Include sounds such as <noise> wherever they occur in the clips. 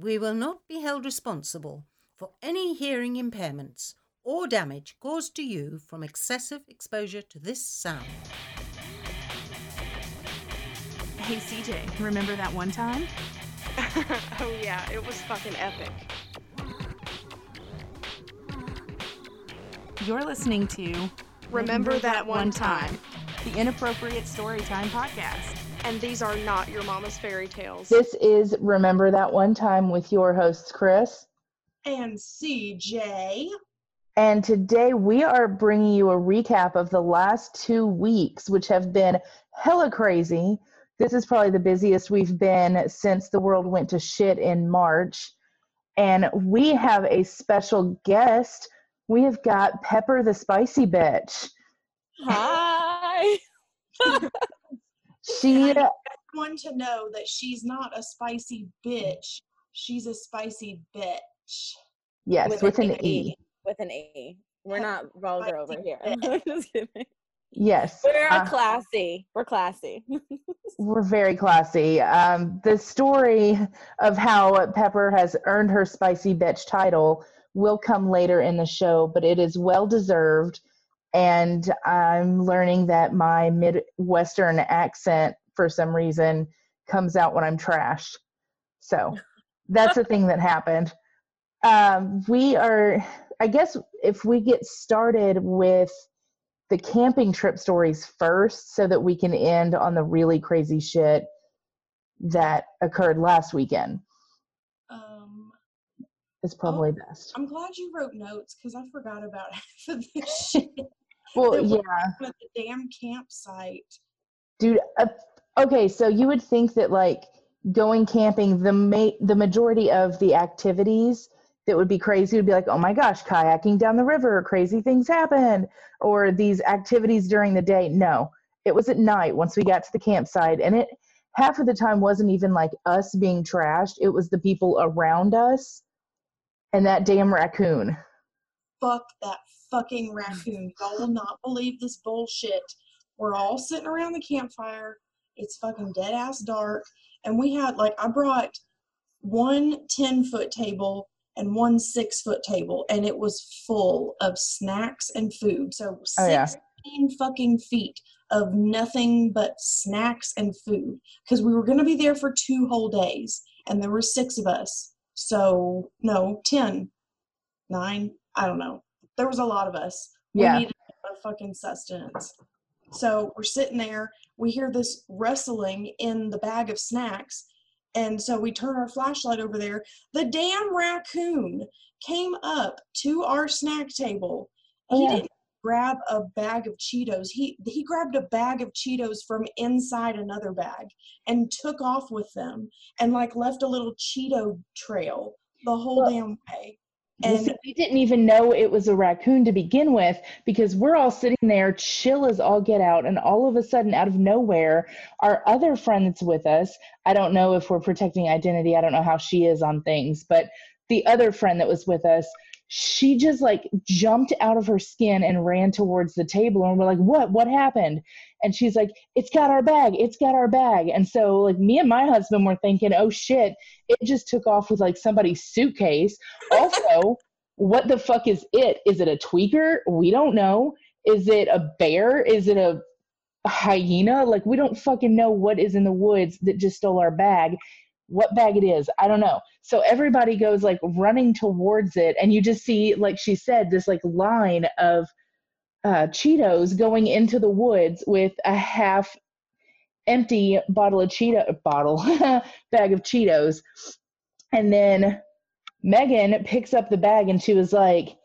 We will not be held responsible for any hearing impairments or damage caused to you from excessive exposure to this sound. Hey CJ, remember that one time? <laughs> oh yeah, it was fucking epic. You're listening to Remember that one time. the Inappropriate Storytime Podcast. And these are not your mama's fairy tales. This is Remember That One Time with your hosts, Chris. and CJ. And today we are bringing you a recap of the last two weeks, which have been hella crazy. This is probably the busiest we've been since the world went to shit in March. And we have a special guest. We have got Pepper the Spicy Bitch. Hi. <laughs> She, One to know that she's not a spicy bitch. She's a spicy bitch. yes, with an E. With an E. We're not vulgar over here. <laughs> Just kidding. Yes. We're uh, classy. We're classy. <laughs> We're very classy. Um, the story of how Pepper has earned her spicy bitch title will come later in the show, but it is well deserved. And I'm learning that my Midwestern accent, for some reason, comes out when I'm trashed. So that's a thing that happened. Um, we are, I guess, if we get started with the camping trip stories first so that we can end on the really crazy shit that occurred last weekend Um, is probably best. I'm glad you wrote notes because I forgot about <laughs> half of this <laughs> shit. Well, yeah, At the damn campsite. dude. Uh, okay, so you would think that like going camping, the ma- the majority of the activities that would be crazy would be like, oh my gosh, kayaking down the river, crazy things happen, or these activities during the day. No, it was at night once we got to the campsite, and it half of the time wasn't even like us being trashed. It was the people around us and that damn raccoon. Fuck that fucking raccoon. Y'all will not believe this bullshit. We're all sitting around the campfire. It's fucking dead ass dark. And we had, like, I brought one 10 foot table and one six foot table, and it was full of snacks and food. So Oh, yeah. 16 fucking feet of nothing but snacks and food because we were going to be there for two whole days, and there were six of us. So, no, 10, nine, I don't know. There was a lot of us. We Yeah. needed a fucking sustenance. So we're sitting there. We hear this rustling in the bag of snacks. And so we turn our flashlight over there. The damn raccoon came up to our snack table. He Yeah. didn't grab a bag of Cheetos. He he grabbed a bag of Cheetos from inside another bag and took off with them and like left a little Cheeto trail the whole Well, damn way. And we didn't even know it was a raccoon to begin with because we're all sitting there chill as all get out and all of a sudden out of nowhere our other friend that's with us i don't know if we're protecting identity i don't know how she is on things but the other friend that was with us she just like jumped out of her skin and ran towards the table and we're like what what happened? And she's like it's got our bag it's got our bag. And so like me and my husband were thinking oh shit it just took off with like somebody's suitcase. Also what the fuck is it? Is it a tweaker? We don't know. Is it a bear? Is it a hyena? Like we don't fucking know what is in the woods that just stole our bag what bag it is i don't know so everybody goes like running towards it and you just see like she said this like line of uh, cheetos going into the woods with a half empty bottle of cheeto bottle <laughs> bag of cheetos and then megan picks up the bag and she was like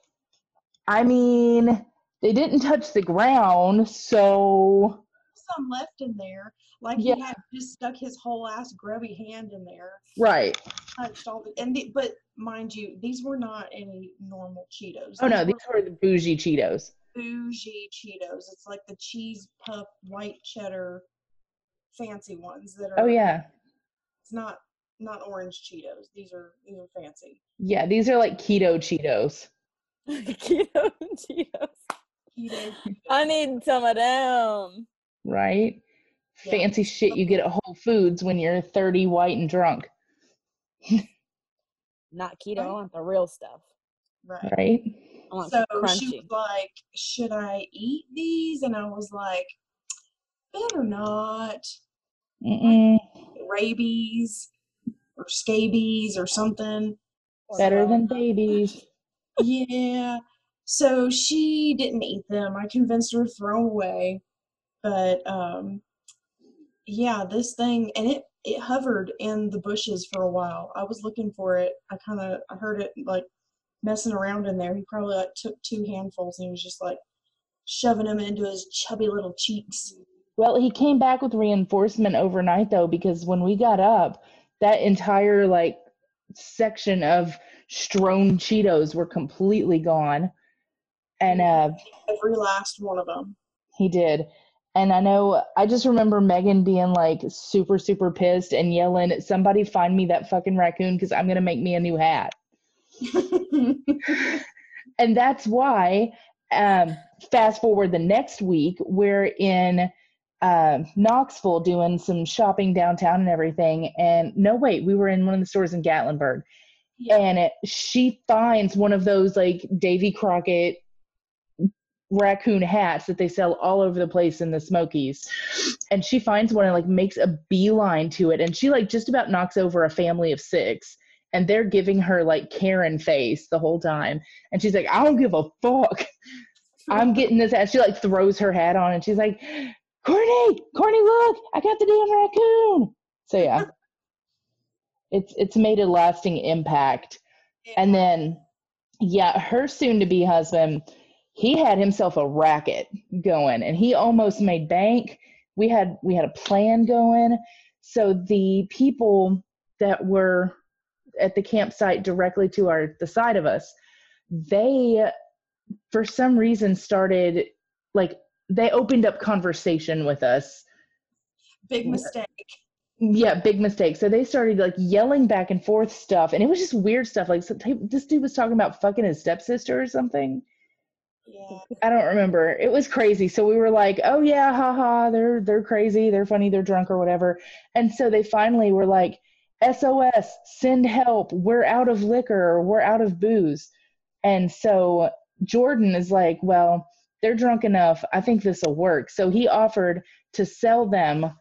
i mean they didn't touch the ground so some left in there. Like Yeah. he had just stuck his whole ass grubby hand in there. right Touched all the and the, but mind you, these were not any normal Cheetos. oh no These these were the bougie cheetos bougie Cheetos. It's like the cheese puff white cheddar fancy ones that are oh yeah it's not not orange Cheetos. These are these are fancy. yeah these are like keto cheetos <laughs> Keto Cheetos. Keto. I need some of them. right Yeah. fancy shit you get at whole foods when you're 30 white and drunk <laughs> not keto. I want the real stuff. Right. Right? I want So crunchy. she was like, Should I eat these? And I was like, Better not. Mm-mm. Rabies or scabies or something. Better So, than babies. <laughs> yeah. So she didn't eat them. I convinced her to throw 'em away. But um yeah, this thing and it it hovered in the bushes for a while. I was looking for it. I kind of I heard it like messing around in there. He probably like took two handfuls and he was just like shoving them into his chubby little cheeks. Well, he came back with reinforcement overnight though, because when we got up, that entire like section of strewn Cheetos were completely gone. And uh Every last one of them. he did. And I know I just remember Megan being like super, super pissed and yelling, Somebody find me that fucking raccoon because I'm gonna make me a new hat. <laughs> and that's why um, fast forward the next week we're in uh, knoxville doing some shopping downtown and everything and no wait we were in one of the stores in gatlinburg Yeah. and it, she finds one of those like davy crockett raccoon hats that they sell all over the place in the smokies and she finds one and like makes a beeline to it and she like just about knocks over a family of six and they're giving her like Karen face the whole time. And she's like, I don't give a fuck. I'm getting this hat. She like throws her hat on and she's like, Courtney, Courtney, look, I got the damn raccoon. So yeah. It's it's made a lasting impact. And then yeah, her soon to be husband, he had himself a racket going and he almost made bank. We had we had a plan going. So the people that were at the campsite directly to our the side of us they for some reason started like they opened up conversation with us Big mistake. yeah big mistake so they started like yelling back and forth stuff and it was just weird stuff like some, this dude was talking about fucking his stepsister or something Yeah. I don't remember. It was crazy. So we were like, "Oh yeah, haha, they're they're crazy, they're funny, they're drunk or whatever." And so they finally were like, "SOS, send help. We're out of liquor we're out of booze." And so Jordan is like, "Well, they're drunk enough. I think this will work." So he offered to sell them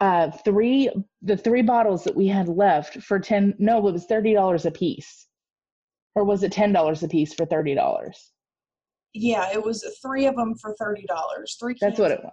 uh three the three bottles that we had left for 10 no, it was $30 a piece. Or was it $10 a piece for $30? Yeah, it was three of them for thirty dollars. Three. That's what it was.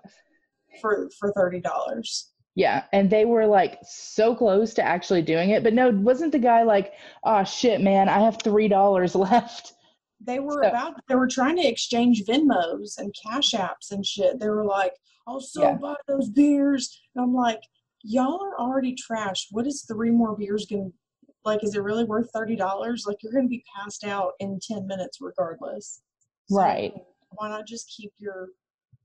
for for thirty dollars. Yeah, and they were like so close to actually doing it, but no, wasn't the guy like, "Oh shit, man, I have three dollars <laughs> left." They were So- about. They were trying to exchange Venmos and Cash Apps and shit. They were like, "I'll so Yeah. buy those beers," and I'm like, "Y'all are already trash. What is three more beers gonna like? Is it really worth thirty dollars? Like you're gonna be passed out in ten minutes regardless." So, Right. Why not just keep your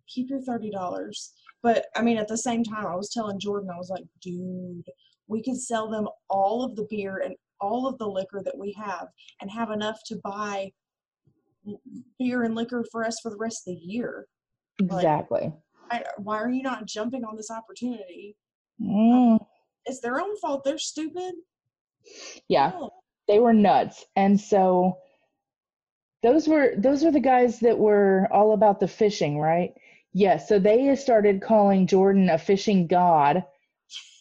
keep your thirty dollars? But I mean, at the same time, I was telling Jordan, I was like, dude, we could sell them all of the beer and all of the liquor that we have and have enough to buy beer and liquor for us for the rest of the year. Exactly. I, why are you not jumping on this opportunity? Mm, It's their own fault. They're stupid. yeah, No. they were nuts, and so those were those were the guys that were all about the fishing, right? Yes. so they started calling Jordan a fishing god.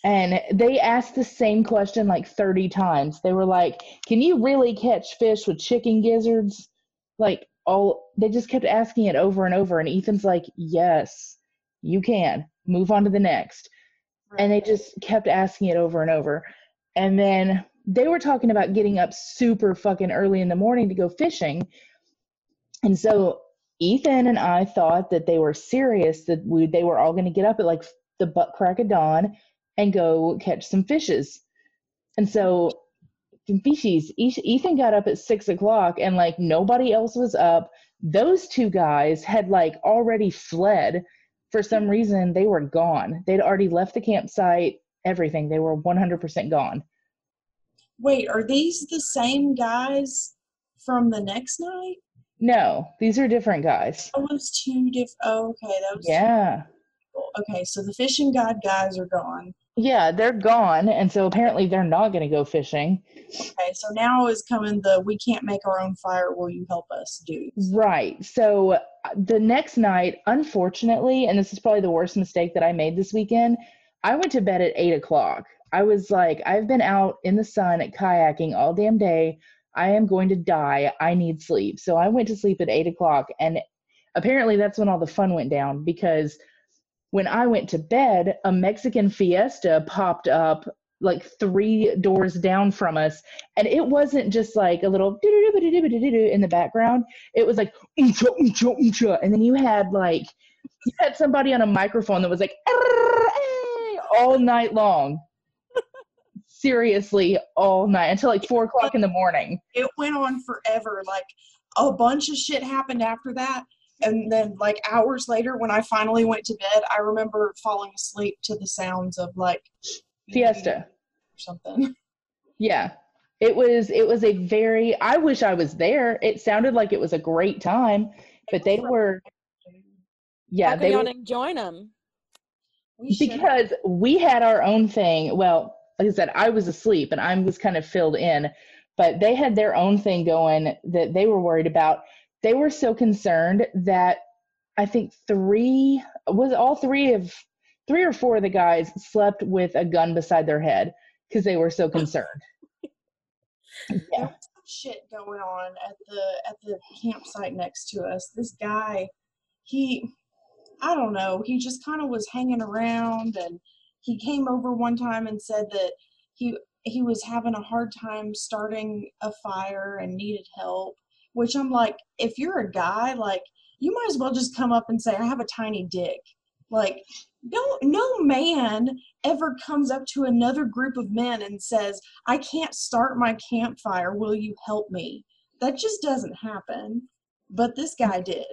And they asked the same question like 30 times. They were like, Can you really catch fish with chicken gizzards? Like, all they just kept asking it over and over. And Ethan's like, Yes, you can. Move on to the next. And they just kept asking it over and over. And then they were talking about getting up super fucking early in the morning to go fishing. And so Ethan and I thought that they were serious, that we they were all going to get up at like the butt crack of dawn and go catch some fishes. And so fishies. Ethan got up at six o'clock and like nobody else was up. Those two guys had like already fled. For some reason, they were gone. They'd already left the campsite, everything. They were 100% gone. Wait, are these the same guys from the next night? No, these are different guys. Oh, was two different. Oh, okay, that was Yeah. okay, so the fishing god guys are gone. Yeah, they're gone, and so apparently they're not going to go fishing. Okay, so now is coming the we can't make our own fire. Will you help us, dudes? Right. So uh, the next night, unfortunately, and this is probably the worst mistake that I made this weekend, I went to bed at eight o'clock. I was like, I've been out in the sun kayaking all damn day. I am going to die. I need sleep. So I went to sleep at eight o'clock, and apparently that's when all the fun went down because when I went to bed, a Mexican fiesta popped up like three doors down from us. And it wasn't just like a little in the background. It was like, and then you had like, you had somebody on a microphone that was like, all night long. Seriously, all night until like four o'clock in the morning. It went on forever. Like a bunch of shit happened after that. And then, like hours later, when I finally went to bed, I remember falling asleep to the sounds of like Fiesta. or something. <laughs> Yeah. It was it was a very I wish I was there. It sounded like it was a great time, but they were yeah, How they were didn't join them? We because we had our own thing. Well, like I said, I was asleep and I was kind of filled in, but they had their own thing going that they were worried about. They were so concerned that I think three was all three of three or four of the guys slept with a gun beside their head because they were so <laughs> concerned. Yeah. shit going on at the at the campsite next to us. This guy, he, I don't know, he just kind of was hanging around, and he came over one time and said that he he was having a hard time starting a fire and needed help. Which I'm like, if you're a guy, like you might as well just come up and say, I have a tiny dick. Like, no no man ever comes up to another group of men and says, I can't start my campfire. Will you help me? That just doesn't happen. But this guy did.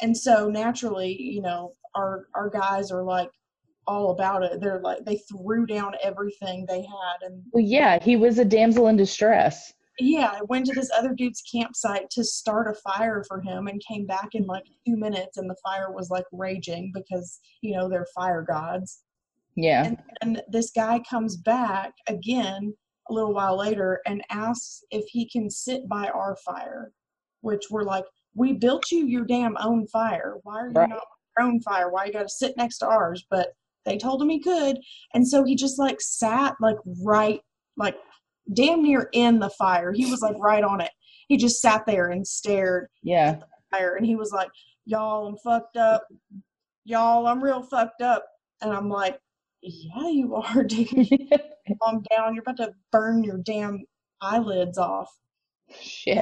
And so naturally, you know, our our guys are like all about it. They're like they threw down everything they had and Well, yeah, he was a damsel in distress. yeah, I went to this other dude's campsite to start a fire for him and came back in like two minutes and the fire was like raging because, you know, they're fire gods. Yeah. And this guy comes back again a little while later and asks if he can sit by our fire, which we're like, we built you your damn own fire. Why are you Right. not your own fire? Why you got to sit next to ours? But they told him he could, and so he just like sat like right, like damn near in the fire. He was like right on it. He just sat there and stared Yeah. fire and he was like, Y'all, I'm fucked up. Y'all, I'm real fucked up. And I'm like, Yeah, you are, <laughs> dude. <laughs> Calm down. You're about to burn your damn eyelids off. Shit.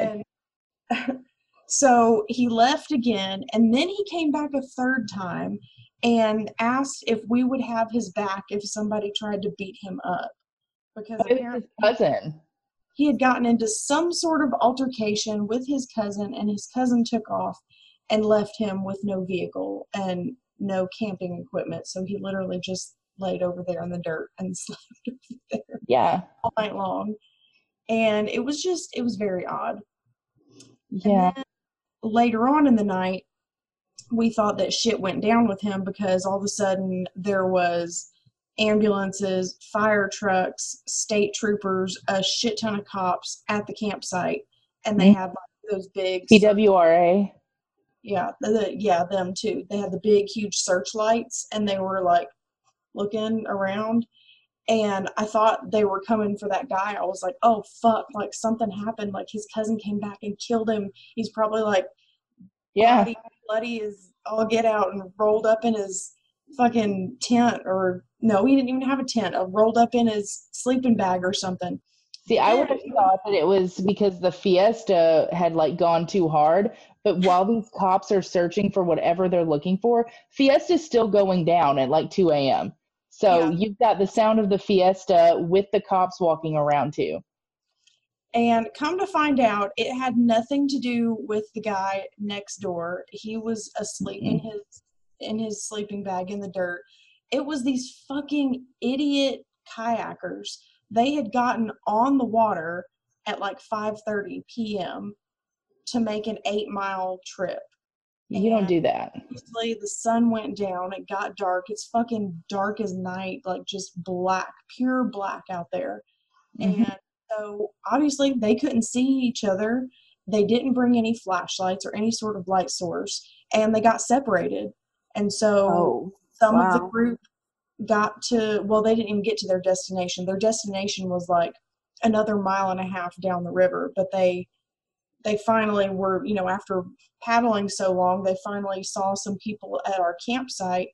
And <laughs> so he left again, and then he came back a third time and asked if we would have his back if somebody tried to beat him up. Because apparently his cousin. he had gotten into some sort of altercation with his cousin, and his cousin took off and left him with no vehicle and no camping equipment. So he literally just laid over there in the dirt and <laughs> slept there Yeah. all night long. And it was just, it was very odd. Yeah. later on in the night, we thought that shit went down with him because all of a sudden there was ambulances, fire trucks, state troopers, a shit ton of cops at the campsite, and they Mhm. had like those big TWRA. yeah, the, the- yeah, them too. They had the big, huge searchlights, and they were like looking around. And I thought they were coming for that guy. I was like, oh fuck, like something happened. Like his cousin came back and killed him. He's probably like Yeah. Bloody, is all get out and rolled up in his fucking tent, or no, he didn't even have a tent. Uh, rolled up in his sleeping bag or something. See, I would have thought that it was because the fiesta had like gone too hard. But while these cops are searching for whatever they're looking for, fiesta's still going down at like 2 a.m. So Yeah. you've got the sound of the fiesta with the cops walking around too. And come to find out, it had nothing to do with the guy next door. He was asleep in his in his sleeping bag in the dirt. It was these fucking idiot kayakers. They had gotten on the water at like 5:30 p.m. to make an 8-mile trip. You don't do that. obviously the sun went down it got dark it's fucking dark as night like just black pure black out there Mhm. and so obviously they couldn't see each other. They didn't bring any flashlights or any sort of light source and they got separated. And so Oh, some of the group got to well they didn't even get to their destination. Their destination was like another mile and a half down the river but they they finally were you know after paddling so long they finally saw some people at our campsite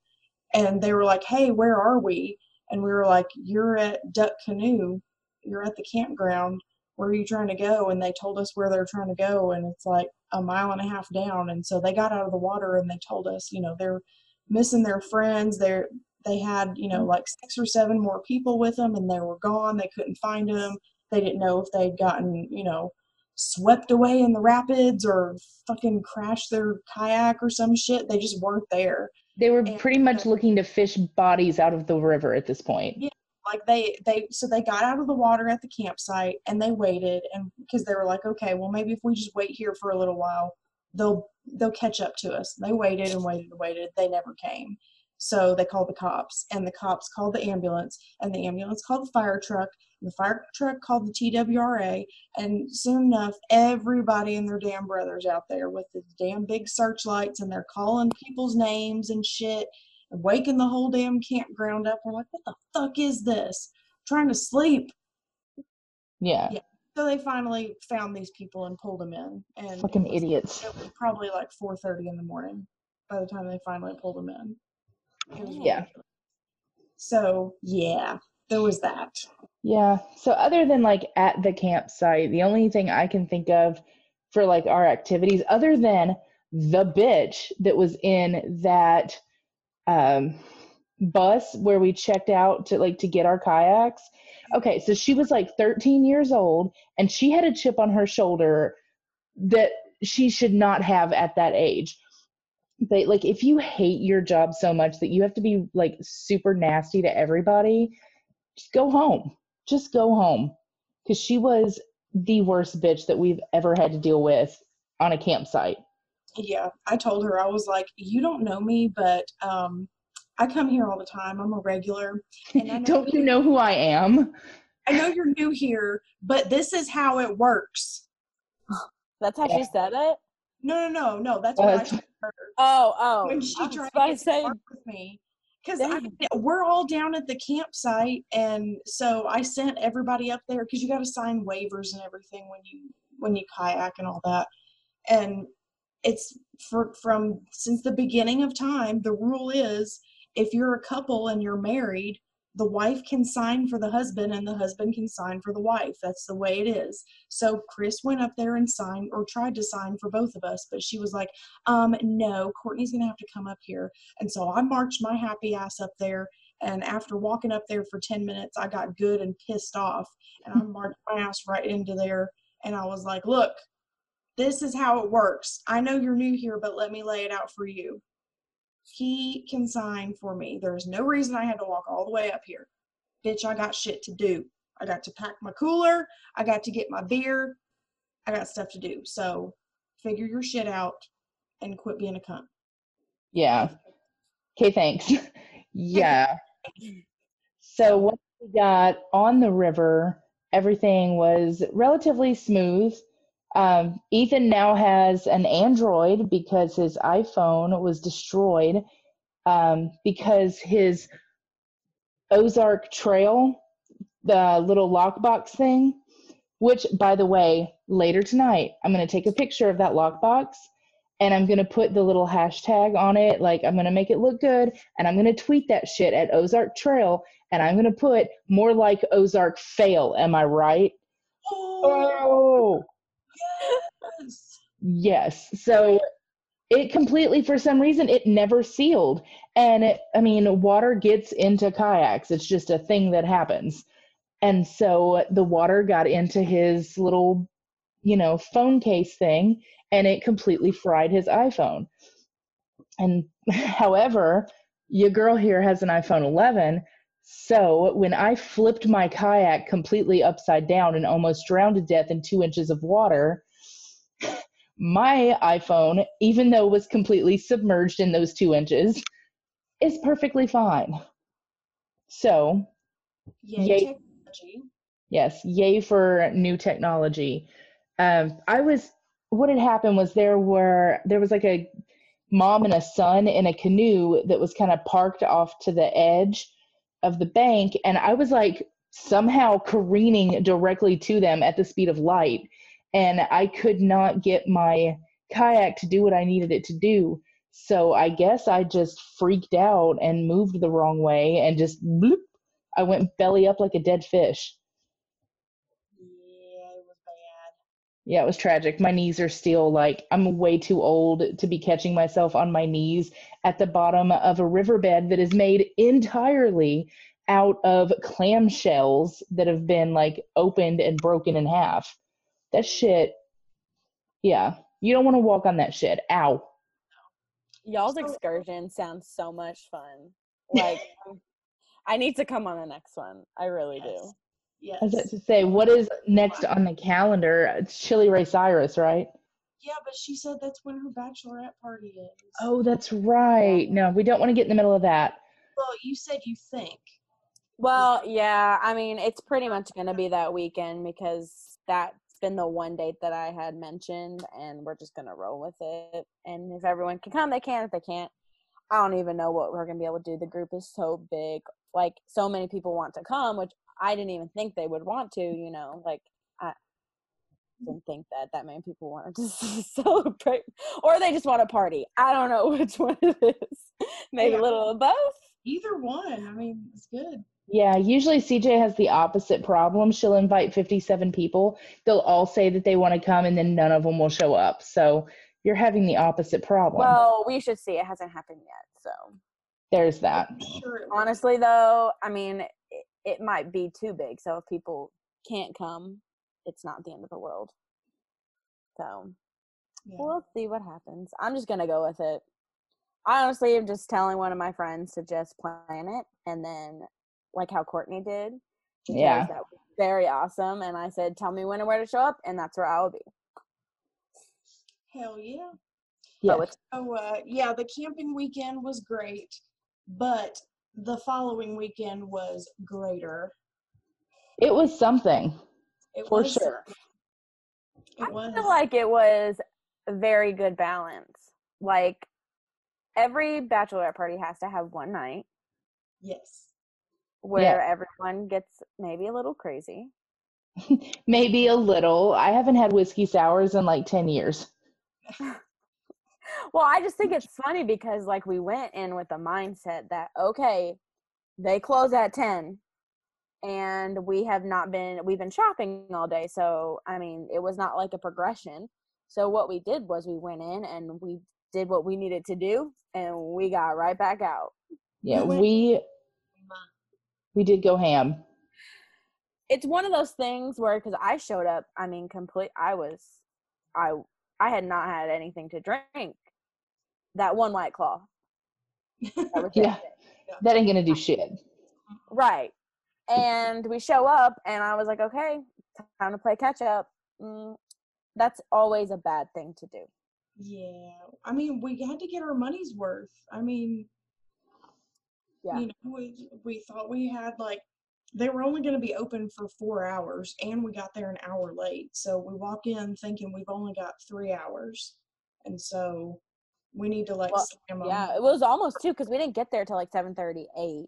and they were like hey where are we? And we were like you're at duck canoe you're at the campground where are you trying to go? And they told us where they're trying to go and it's like a mile and a half down. And so they got out of the water and they told us you know they're missing their friends. They're they had you know like six or seven more people with them and they were gone. They couldn't find them. They didn't know if they'd gotten you know swept away in the rapids or fucking crashed their kayak or some shit. They just weren't there. They were And, pretty much looking to fish bodies out of the river at this point. Yeah. Like they they so they got out of the water at the campsite and they waited and because they were like okay well maybe if we just wait here for a little while they'll they'll catch up to us. They waited and waited and waited. They never came. So they called the cops and the cops called the ambulance and the ambulance called the fire truck and the fire truck called the twra and soon enough everybody and their damn brothers out there with the damn big searchlights and they're calling people's names and shit. and waking the whole damn campground up. We're like, what the fuck is this? trying to sleep. Yeah. Yeah. So they finally found these people and pulled them in. And Fucking it was, idiots. It was probably like 4:30 in the morning by the time they finally pulled them in. Yeah. ridiculous. So yeah, there was that. Yeah. So other than like at the campsite, the only thing I can think of for like our activities, other than the bitch that was in that um bus where we checked out to like to get our kayaks. Okay, so she was like 13 years old and she had a chip on her shoulder that she should not have at that age. But like if you hate your job so much that you have to be like super nasty to everybody, just go home. Just go home. Cuz she was the worst bitch that we've ever had to deal with on a campsite. Yeah, I told her I was like, you don't know me, but um, I come here all the time. I'm a regular. And I <laughs> Don't you know who I am? I know you're new here, but this is how it works. <gasps> That's how she said it. No, no, no, no. That's Oh, what I that's- told her Oh, oh. when she I tried to to say, smart with me. Because we're all down at the campsite, and so I sent everybody up there because you got to sign waivers and everything when you when you kayak and all that. And it's for from since the beginning of time. The rule is if you're a couple and you're married, the wife can sign for the husband and the husband can sign for the wife. That's the way it is. So Chris went up there and signed or tried to sign for both of us, but she was like, um, no, Courtney's gonna have to come up here. And so I marched my happy ass up there. And after walking up there for 10 minutes, I got good and pissed off. And I <laughs> marched my ass right into there. And I was like, look, this is how it works. I know you're new here, but let me lay it out for you. He can sign for me. There's no reason I had to walk all the way up here. Bitch, I got shit to do. I got to pack my cooler. I got to get my beer. I got stuff to do. So figure your shit out and quit being a cunt. Yeah. Okay, thanks. <laughs> yeah. <laughs> So once we got on the river, everything was relatively smooth. Um, Ethan now has an Android because his iPhone was destroyed um, because his Ozark Trail, the little lockbox thing, which, by the way, later tonight, I'm going to take a picture of that lockbox and I'm going to put the little hashtag on it. Like, I'm going to make it look good and I'm going to tweet that shit at Ozark Trail and I'm going to put more like Ozark Fail. Am I right? Oh, yes. So it completely, for some reason, it never sealed. And it, I mean, water gets into kayaks, it's just a thing that happens. And so the water got into his little, you know, phone case thing and it completely fried his iPhone. And <laughs> however, your girl here has an iPhone 11. So when I flipped my kayak completely upside down and almost drowned to death in two inches of water, my iPhone, even though it was completely submerged in those two inches, is perfectly fine. So, Yay, Yay. technology. yes, yay for new technology. Um, I was, what had happened was there were, there was like a mom and a son in a canoe that was kind of parked off to the edge of the bank. And I was like somehow careening directly to them at the speed of light. And I could not get my kayak to do what I needed it to do. So I guess I just freaked out and moved the wrong way and just bloop, I went belly up like a dead fish. Yeah, it was bad. Yeah, it was tragic. My knees are still like I'm way too old to be catching myself on my knees at the bottom of a riverbed that is made entirely out of clamshells that have been like opened and broken in half. That shit, yeah, you don't want to walk on that shit. Ow. Y'all's excursion sounds so much fun. Like, <laughs> I need to come on the next one. I really do. Yes. I was about to say, what is next on the calendar? It's Chili Ray Cyrus, right? Yeah, but she said that's when her bachelorette party is. Oh, that's right. No, we don't want to get in the middle of that. Well, you said you think. Well, yeah, I mean, it's pretty much going to be that weekend because that's been the one date that I had mentioned, and we're just to roll with it. And if everyone can come, they can. If they can't, I don't even know what we're to be able to do. The group is so big. Like, so many people want to come, which I didn't even think they would want to, you know? Like, I mm. didn't think that that many people wanted to <laughs> celebrate. Or they just want to party. I don't know <laughs> which one it is. Maybe Yeah. a little of both. Either one. I mean, it's good. Yeah, usually CJ has the opposite problem. She'll invite 57 people. They'll all say that they want to come and then none of them will show up. So you're having the opposite problem. Well, we should see. It hasn't happened yet, so. There's that. Sure honestly though i mean it, it might be too big so if people can't come it's not the end of the world so Yeah. we'll see what happens i'm just gonna go with it i honestly am just telling one of my friends to just plan it and then like how courtney did Yeah. that was very awesome and i said tell me when and where to show up and that's where i will be Hell yeah. Yeah. so it's So, uh, yeah, the camping weekend was great, but the following weekend was greater. It was something It for was, sure. It was. I feel like it was a very good balance. Like every bachelorette party has to have one night yes. Where everyone gets maybe a little crazy. <laughs> Maybe a little. I haven't had whiskey sours in like 10 years. Well, I just think it's funny because like we went in with the mindset that okay, they close at 10 and we have not been we've been shopping all day. So, I mean, it was not like a progression. So what we did was we went in and we did what we needed to do and we got right back out. Yeah, <laughs> we we did go ham. it's one of those things where because I showed up, I mean, complete. I was, I, I had not had anything to drink. That one white claw. That <laughs> Yeah. That ain't gonna do shit. Right. And we show up, and I was like, okay, time to play catch up. Mm, that's always a bad thing to do. Yeah. I mean, we had to get our money's worth. I mean, Yeah. you know, we, we thought we had like, they were only going to be open for four hours, and we got there an hour late. So we walk in thinking we've only got three hours. And so we need to like Well, slam. Yeah, it was almost two because we didn't get there till like seven thirty eight,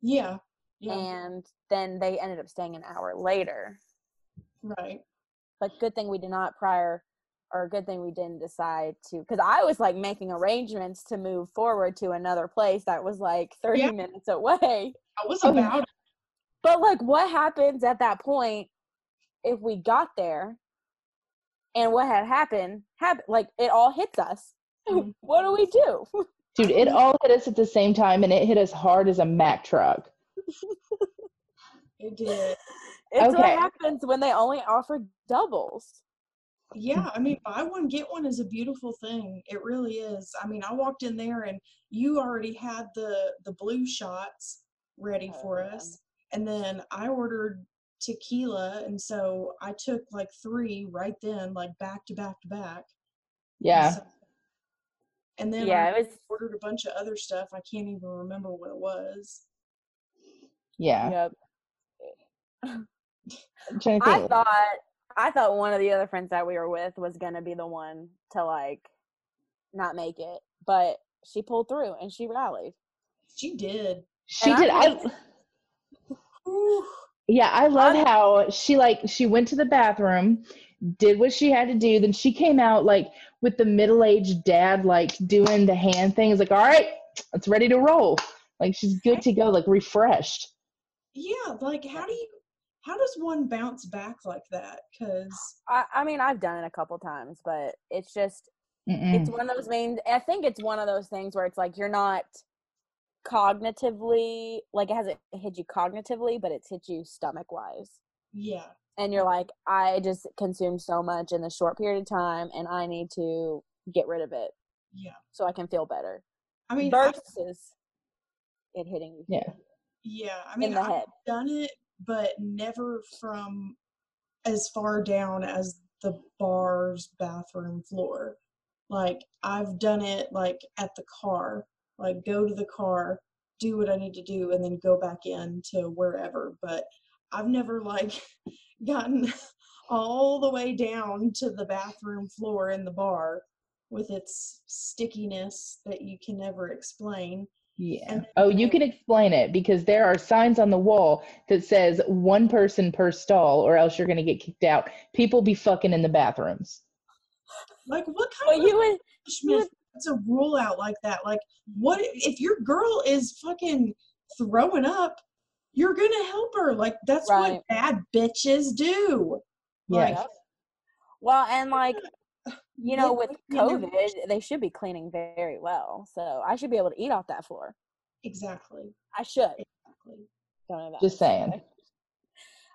Yeah. Yeah. and then they ended up staying an hour later. right. but good thing we did not prior or a good thing we didn't decide to because i was like making arrangements to move forward to another place that was like 30 Yeah. minutes away <laughs> I was about but like what happens at that point if we got there and what had happened happened like it all hits us Mhm. <laughs> what do we do <laughs> Dude, it all hit us at the same time and it hit us hard as a Mack truck. It did. it's what happens when they only offer doubles Yeah, I mean, buy one get one is a beautiful thing. It really is. I mean, I walked in there and you already had the the blue shots ready Oh, for yeah. us, and then I ordered tequila, and so I took like three right then, like back to back to back. Yeah. So- and then yeah, I it was. ordered a bunch of other stuff. I can't even remember what it was. Yeah. Yep. I'm trying to I thought I thought one of the other friends that we were with was gonna be the one to like not make it, but she pulled through and she rallied. She did. she and did. I'm I, yeah, I love I'm- how she like she went to the bathroom, did what she had to do, then she came out like with the middle-aged dad like doing the hand thing. It's like, all right, it's ready to roll. Like she's good to go, like refreshed. Yeah, like how do you how does one bounce back like that? Because I, I mean, I've done it a couple times, but it's just Mm-mm. it's one of those main. I think it's one of those things where it's like you're not cognitively like it hasn't hit you cognitively, but it's hit you stomach wise. yeah, and you're like, I just consumed so much in a short period of time, and I need to get rid of it yeah. so I can feel better. I mean, I, Versus it hitting you Yeah. yeah. I mean, in the I've head. done it, but never from as far down as the bar's bathroom floor. Like I've done it like at the car, like go to the car, do what I need to do, and then go back in to wherever. But I've never like <laughs> gotten <laughs> all the way down to the bathroom floor in the bar with its stickiness that you can never explain. Yeah. Oh, you can explain it because there are signs on the wall that says one person per stall or else you're going to get kicked out. People be fucking in the bathrooms. Like what kind Well, of you would punishment puts a rule out like that? Like what if your girl is fucking throwing up? You're gonna help her. Like that's Right. what bad bitches do. Like, well, and like you know, with COVID, they should be cleaning very well. So I should be able to eat off that floor. Exactly. I should. Exactly. Don't know that. Just saying.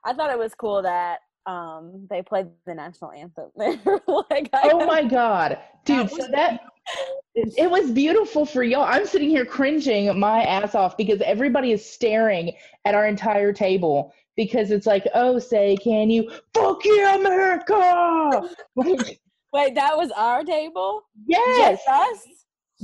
I thought it was cool that um they played the national anthem. They were <laughs> like, I Oh my God. Dude, so was that <laughs> it was beautiful for y'all. I'm sitting here cringing my ass off because everybody is staring at our entire table because it's like, oh, say, can you fuck yeah, America? <laughs> Like, Wait, that was our table? yes. Just us?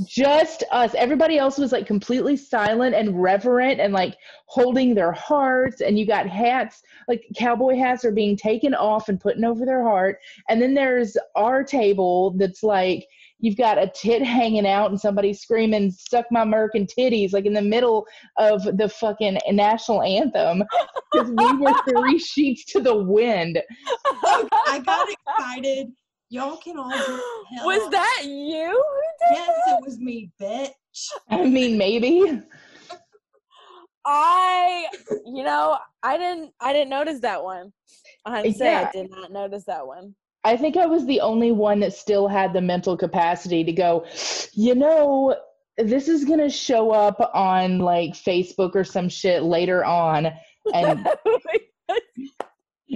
just us everybody else was like completely silent and reverent and like holding their hearts and you got hats like cowboy hats are being taken off and putting over their heart and then there's our table that's like you've got a tit hanging out and somebody screaming suck my merkin titties like in the middle of the fucking national anthem <laughs> because we were three sheets to the wind I got excited. Y'all can all go to <gasps> hell. Was that you? who did Yes, that? it was me, bitch. i mean maybe I, you know, I didn't, I didn't notice that one. I have to say, I did not notice that one. I think I was the only one that still had the mental capacity to go, you know, this is going to show up on like Facebook or some shit later on and <laughs> <laughs>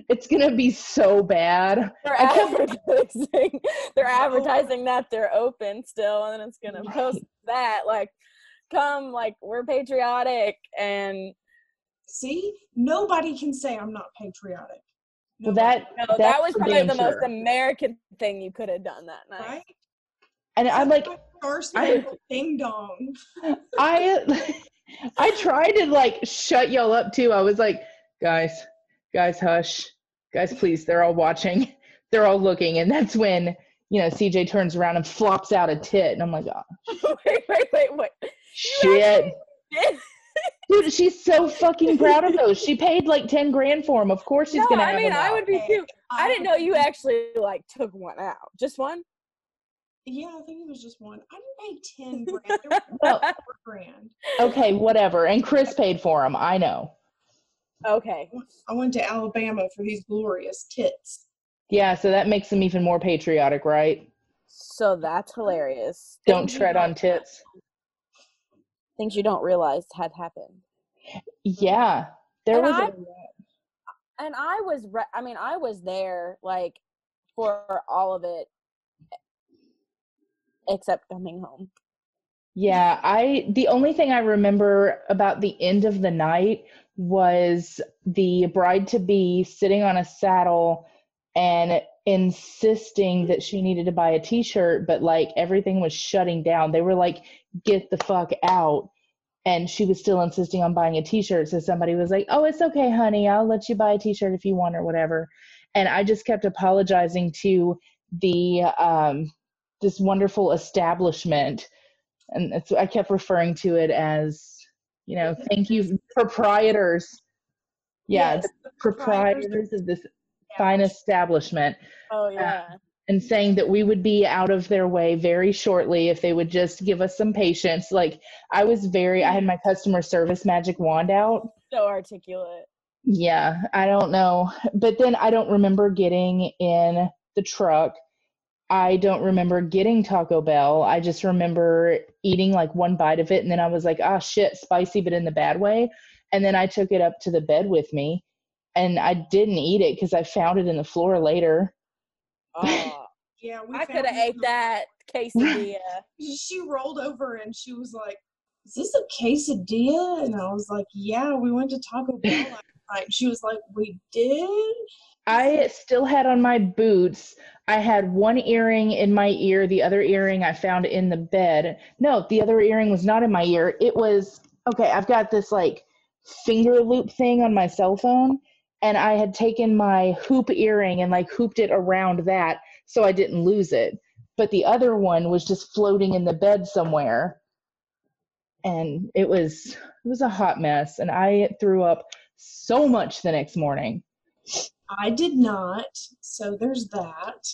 it's going to be so bad. they're advertising. <laughs> They're advertising that they're open still, and it's gonna post that like, come, like we're patriotic, and See, nobody can say I'm not patriotic. Well, that no, that that's was probably damn the most. American thing you could have done that night. right? And I'm like, Star I- Ding Dong. I <laughs> I tried to like shut y'all up too. I was like, guys, guys, hush. Guys, please, they're all watching. <laughs> They're all looking. And that's when, you know, CJ turns around and flops out a tit. And I'm like, oh, <laughs> wait, wait, wait, wait. shit. <laughs> Dude, she's so fucking proud of those. She paid like 10 grand for them. Of course she's no, going to I have mean, them I out. would be too. I didn't know you actually like took one out. Just one? Yeah, I think it was just one. I didn't pay ten grand. It was Well, four grand. okay, whatever. And Chris paid for them. I know. Okay. I went to Alabama for these glorious tits. Yeah, so that makes them even more patriotic, right? So that's hilarious. Don't Things tread on tits. Things you don't realize had happened. Yeah. There And was I- and I was re- I mean I was there like for all of it except coming home. Yeah, I the only thing I remember about the end of the night was the bride to be sitting on a saddle and insisting that she needed to buy a t-shirt but like everything was shutting down. They were like get the fuck out. And she was still insisting on buying a t-shirt. So somebody was like oh it's okay honey. I'll let you buy a t-shirt if you want or whatever. And i just kept apologizing to the um this wonderful establishment. And i kept referring to it as you know thank you proprietors yeah Yes, the proprietors of this fine establishment Oh uh, yeah. and saying that we would be out of their way very shortly if they would just give us some patience. Like I was very, I had my customer service magic wand out. so articulate. Yeah, I don't know. But then I don't remember getting in the truck. I don't remember getting Taco Bell. I just remember eating like one bite of it and then I was like, ah, shit, spicy, but in the bad way. And then I took it up to the bed with me and I didn't eat it because I found it in the floor later. Oh, <laughs> Yeah, we I could have ate on- that quesadilla. <laughs> She rolled over and she was like, "Is this a quesadilla?" And I was like, "Yeah, we went to Taco Bell last night." She was like, "We did." I still had on my boots. I had one earring in my ear, the other earring I found in the bed. No, the other earring was not in my ear. It was okay, I've got this like finger loop thing on my cell phone, and I had taken my hoop earring and like hooped it around that so I didn't lose it. But the other one was just floating in the bed somewhere. And it was it was a hot mess and I threw up so much the next morning. I did not. So there's that.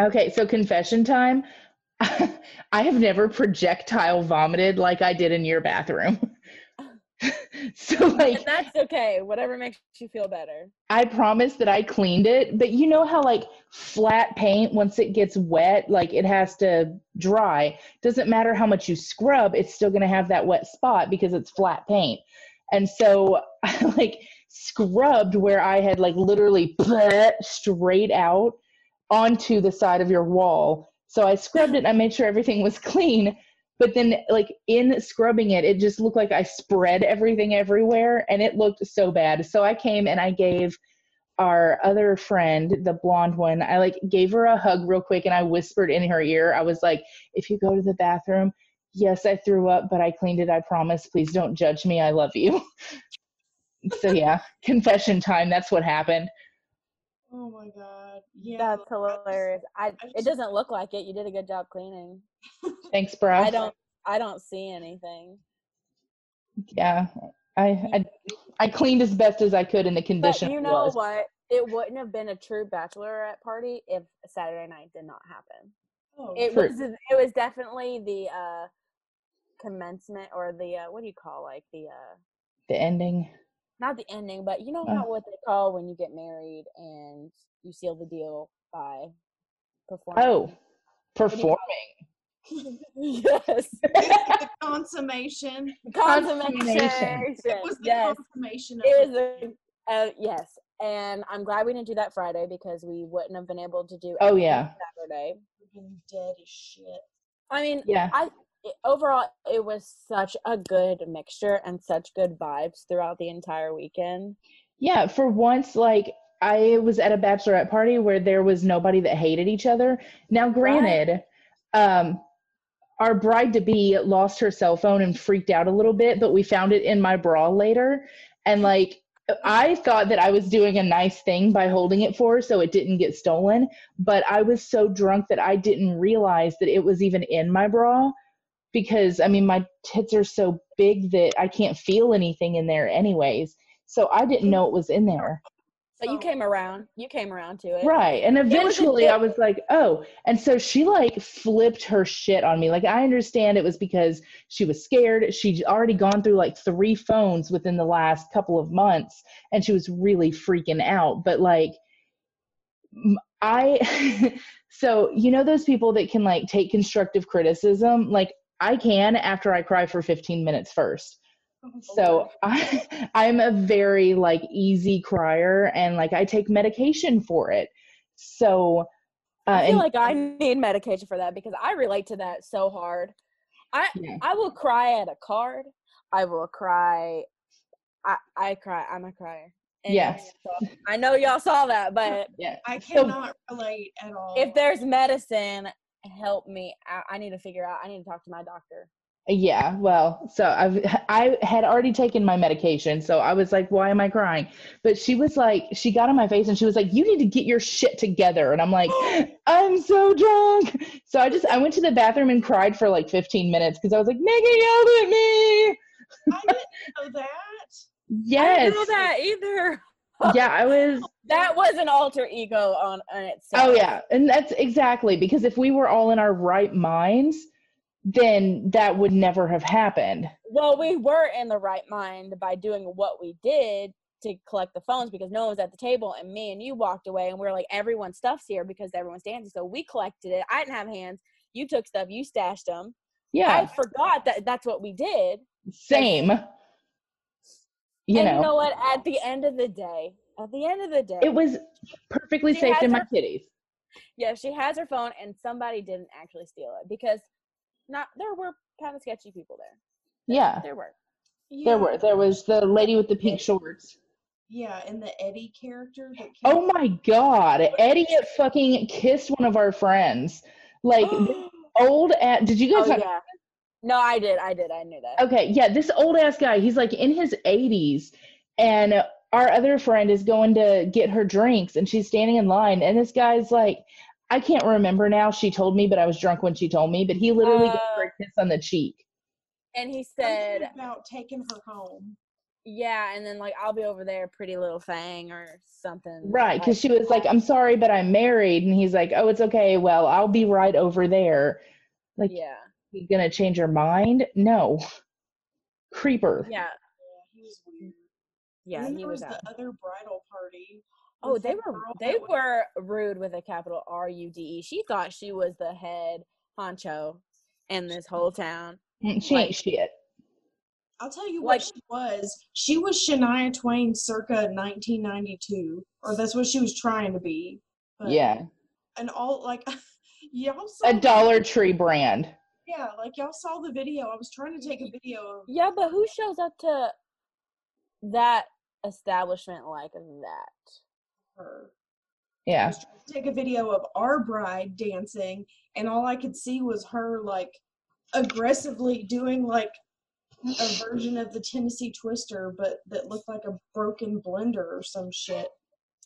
Okay, so confession time. <laughs> I have never projectile vomited like I did in your bathroom. <laughs> so <laughs> like and that's okay. Whatever makes you feel better. I promise that I cleaned it, but you know how like flat paint once it gets wet, like it has to dry. Doesn't matter how much you scrub, it's still going to have that wet spot because it's flat paint. And so like scrubbed where I had like literally straight out onto the side of your wall. So I scrubbed it I made sure everything was clean. But then, like in scrubbing it, it just looked like I spread everything everywhere and it looked so bad. So I came and I gave our other friend, the blonde one, I like gave her a hug real quick and I whispered in her ear, I was like, if you go to the bathroom, yes, I threw up, but I cleaned it. I promise. Please don't judge me. I love you. <laughs> so, yeah, confession time. That's what happened. Oh my god. Yeah. That's hilarious. I, I it doesn't look like it. You did a good job cleaning. Thanks, <laughs> bro. I don't I don't see anything. Yeah, I, I I cleaned as best as I could in the condition. But condition you know was. what? It wouldn't have been a true bachelorette party if Saturday night did not happen. Oh, It True. was it was definitely the uh commencement or the uh what do you call like the uh The ending. Not the ending, but you know Uh. how what they call when you get married and you seal the deal by performing. Oh, performing. <laughs> yes, <laughs> the consummation. consummation. Consummation. It was the Yes, consummation of it it. a uh, yes, and I'm glad we didn't do that Friday because we wouldn't have been able to do. Oh, yeah. Saturday. Freaking dead as shit. I mean, Yeah. I it, overall it was such a good mixture and such good vibes throughout the entire weekend. Yeah, for once, like I was at a bachelorette party where there was nobody that hated each other. Now, granted, um, our bride to be lost her cell phone and freaked out a little bit, but we found it in my bra later. And like, I thought that I was doing a nice thing by holding it for her so it didn't get stolen. But I was so drunk that I didn't realize that it was even in my bra because I mean, my tits are so big that I can't feel anything in there, anyways. So I didn't know it was in there. But you came around. You came around to it. Right. And eventually bit- I was like, oh. And so she like flipped her shit on me. Like, I understand it was because she was scared. She'd already gone through like three phones within the last couple of months and she was really freaking out. But like, I <laughs> so, you know, those people that can like take constructive criticism? Like, I can after I cry for 15 minutes first. So <laughs> I, I'm a very like easy crier, and like I take medication for it. So, uh, I feel and like I need medication for that because I relate to that so hard. I Yeah. I will cry at a card. I will cry. I I cry. I'm a crier. And Yes. so- I know y'all saw that, but <laughs> Yeah. I So- cannot relate at all. if there's medicine, help me. I, I need to figure out. I need to talk to my doctor. Yeah, well, so I've <laughs> I had already taken my medication, so I was like, why am I crying? But she was like, she got on my face and she was like, you need to get your shit together. And I'm like, <gasps> I'm so drunk. So I just I went to the bathroom and cried for like 15 minutes because I was like, Megan yelled at me. I didn't know that. Yes. I didn't know <laughs> that either. Yeah, I was <laughs> That was an alter ego on, on itself. Oh yeah, and that's exactly because if we were all in our right minds, then that would never have happened. Well, we were in the right mind by doing what we did to collect the phones because no one was at the table and me and you walked away and we are like everyone's stuff's here because everyone's dancing. So we collected it. I didn't have hands. You took stuff. You stashed them. Yeah i forgot that that's what we did. same. You and know, you know what? At the end of the day, at the end of the day, it was perfectly safe has in my her- kitties. yeah, she has her phone and somebody didn't actually steal it because not there were kind of sketchy people there. Yeah, There were. there were. There was the lady with the pink shorts. Yeah, and the Eddie character that Oh my god, Eddie fucking kissed one of our friends. Like <gasps> old at. Did you oh guys? not- yeah. No, I did. I did. I knew that. Okay, yeah, this old ass guy, he's like in his 80s, and our other friend is going to get her drinks, and she's standing in line, and this guy's like, I can't remember now. She told me, but I was drunk when she told me, but he literally gave her a uh, kiss on the cheek. And he Something said, about taking her home. "Yeah," and then like I'll be over there, pretty little thing or something. Right, because she was like. I'm sorry, but I'm married, and he's like, Oh, it's okay. Well, I'll be right over there. Like, yeah, you gonna change your mind? No. Creeper. yeah, Yeah, he was weird. yeah. and then He was was out. the other bridal party. Oh, they were they were rude with a capital R U D E. She thought she was the head honcho in this whole town. Mm, She like- ain't shit. I'll tell you like- what she was. She was Shania Twain circa 1992, or that's what she was trying to be. But, Yeah. And all like <laughs> y'all A Dollar Tree brand. Yeah, like y'all saw the video. I was trying to take a video of Yeah, but who shows up to that establishment like that? her. I Yeah. was trying to take a video of our bride dancing, and all I could see was her like aggressively doing like a version of the Tennessee Twister, but that looked like a broken blender or some shit.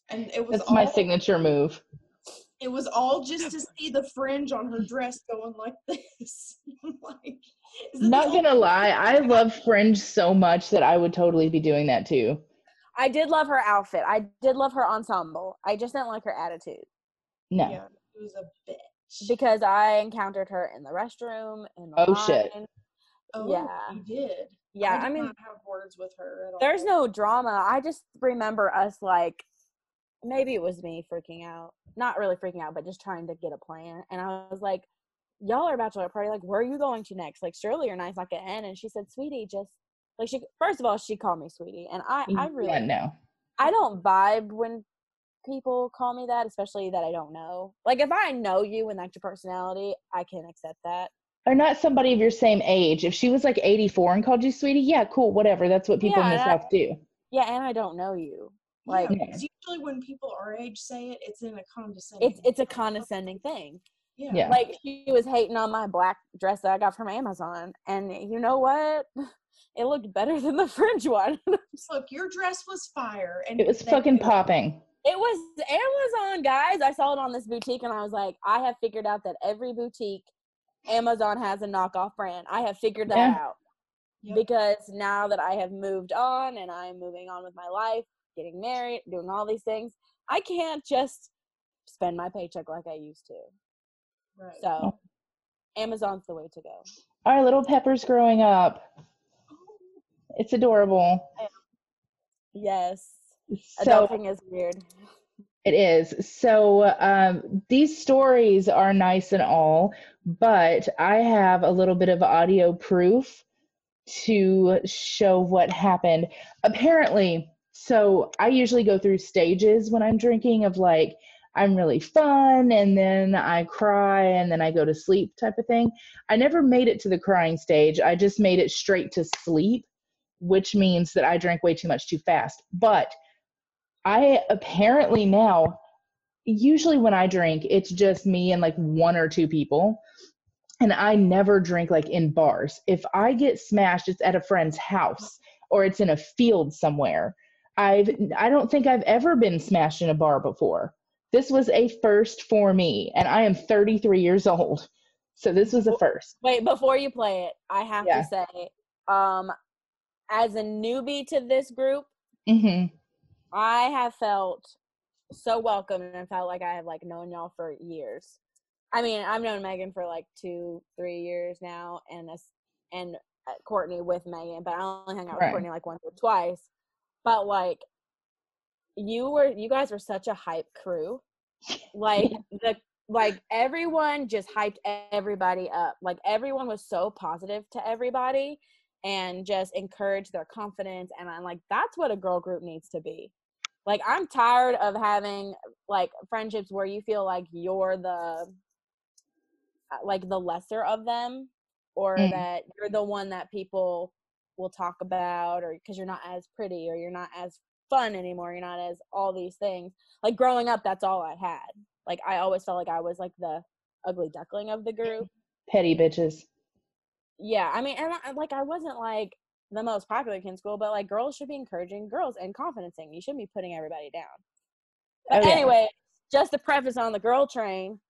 And it was That's my signature move. It was all just to see the fringe on her dress going like <laughs> this. I'm like, Not gonna only- <laughs> lie, I love Fringe so much that I would totally be doing that too. I did love her outfit. I did love her ensemble. I just didn't like her attitude No. Yeah, it was a bitch. because I encountered her in the restroom. In the Oh, shit. oh, yeah. you did. Yeah, did I mean, not have words with her at all. there's no drama. I just remember us like maybe it was me freaking out. Not really freaking out, but just trying to get a plan. And I was like, Y'all are about to a bachelor party, like where are you going to next? Like surely your night's not gonna end. And she said, Sweetie, just like she first of all, she called me sweetie. And I, I mm, really Yeah, no. I don't vibe when people call me that, especially that I don't know. Like if I know you and that's your personality, I can accept that. Or not somebody of your same age. If she was like 84 and called you sweetie, yeah, cool, whatever. That's what people in the Yeah, I- South do. Yeah, and I don't know you. Yeah, Like Yeah. because usually when people our age say it, it's in a condescending. it's it's a condescending thing. yeah. Yeah. Like she was hating on my black dress that I got from Amazon, and you know what? <laughs> It looked better than the <laughs> fringe one. <laughs> Look, your dress was fire, and It was fucking knew popping. It was Amazon, guys. I saw it on this boutique, and I was like, I have figured out that every boutique Amazon has a knockoff brand. I have figured that Yeah. out Yep. because now that I have moved on and I'm moving on with my life, getting married, doing all these things, I can't just spend my paycheck like I used to. Right. So, Amazon's the way to go. Our little Pepper's growing up. It's adorable. Yes, So adulting is weird. It is. So um, these stories are nice and all, but I have a little bit of audio proof to show what happened. Apparently, so I usually go through stages when I'm drinking of like, I'm really fun and then I cry and then I go to sleep type of thing. I never made it to the crying stage. I just made it straight to sleep, which means that I drank way too much too fast. But I apparently now, usually when I drink, it's just me and like one or two people. And I never drink like in bars. If I get smashed, it's at a friend's house or it's in a field somewhere. I've I don't think I've ever been smashed in a bar before. This was a first for me, and I am 33 years old. So this was a first. Wait, before you play it, I have Yeah. to say, um, as a newbie to this group, mm-hmm. I have felt so welcome and felt like I have like known y'all for years. I mean, I've known Megan for like two, three years now, and this and uh, Courtney with Megan, but I only hung out Right. with Courtney like once or twice. But like, you were, you guys were such a hype crew. Like <laughs> the like everyone just hyped everybody up. Like everyone was so positive to everybody and just encouraged their confidence. And I'm like, that's what a girl group needs to be. Like I'm tired of having like friendships where you feel like you're the uh, like the lesser of them or Mm. that you're the one that people will talk about or because you're not as pretty or you're not as fun anymore you're not as all these things like growing up that's all i had like i always felt like i was like the ugly duckling of the group Petty bitches. yeah i mean and I, like i wasn't like the most popular kid in school but like girls should be encouraging girls and confidencing you shouldn't be putting everybody down but Oh, yeah. anyway just to preface on the girl train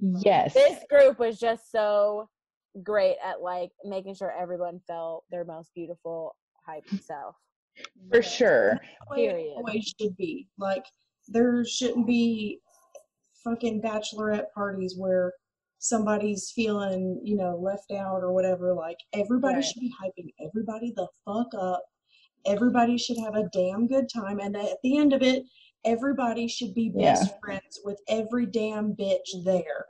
Yes. this group was just so great at like making sure everyone felt their most beautiful hype <laughs> self For sure. way it Period. always should be. Like there shouldn't be fucking bachelorette parties where somebody's feeling, you know, left out or whatever. Like everybody Right. should be hyping everybody the fuck up. Everybody should have a damn good time, and at the end of it, everybody should be best friends with every damn bitch there.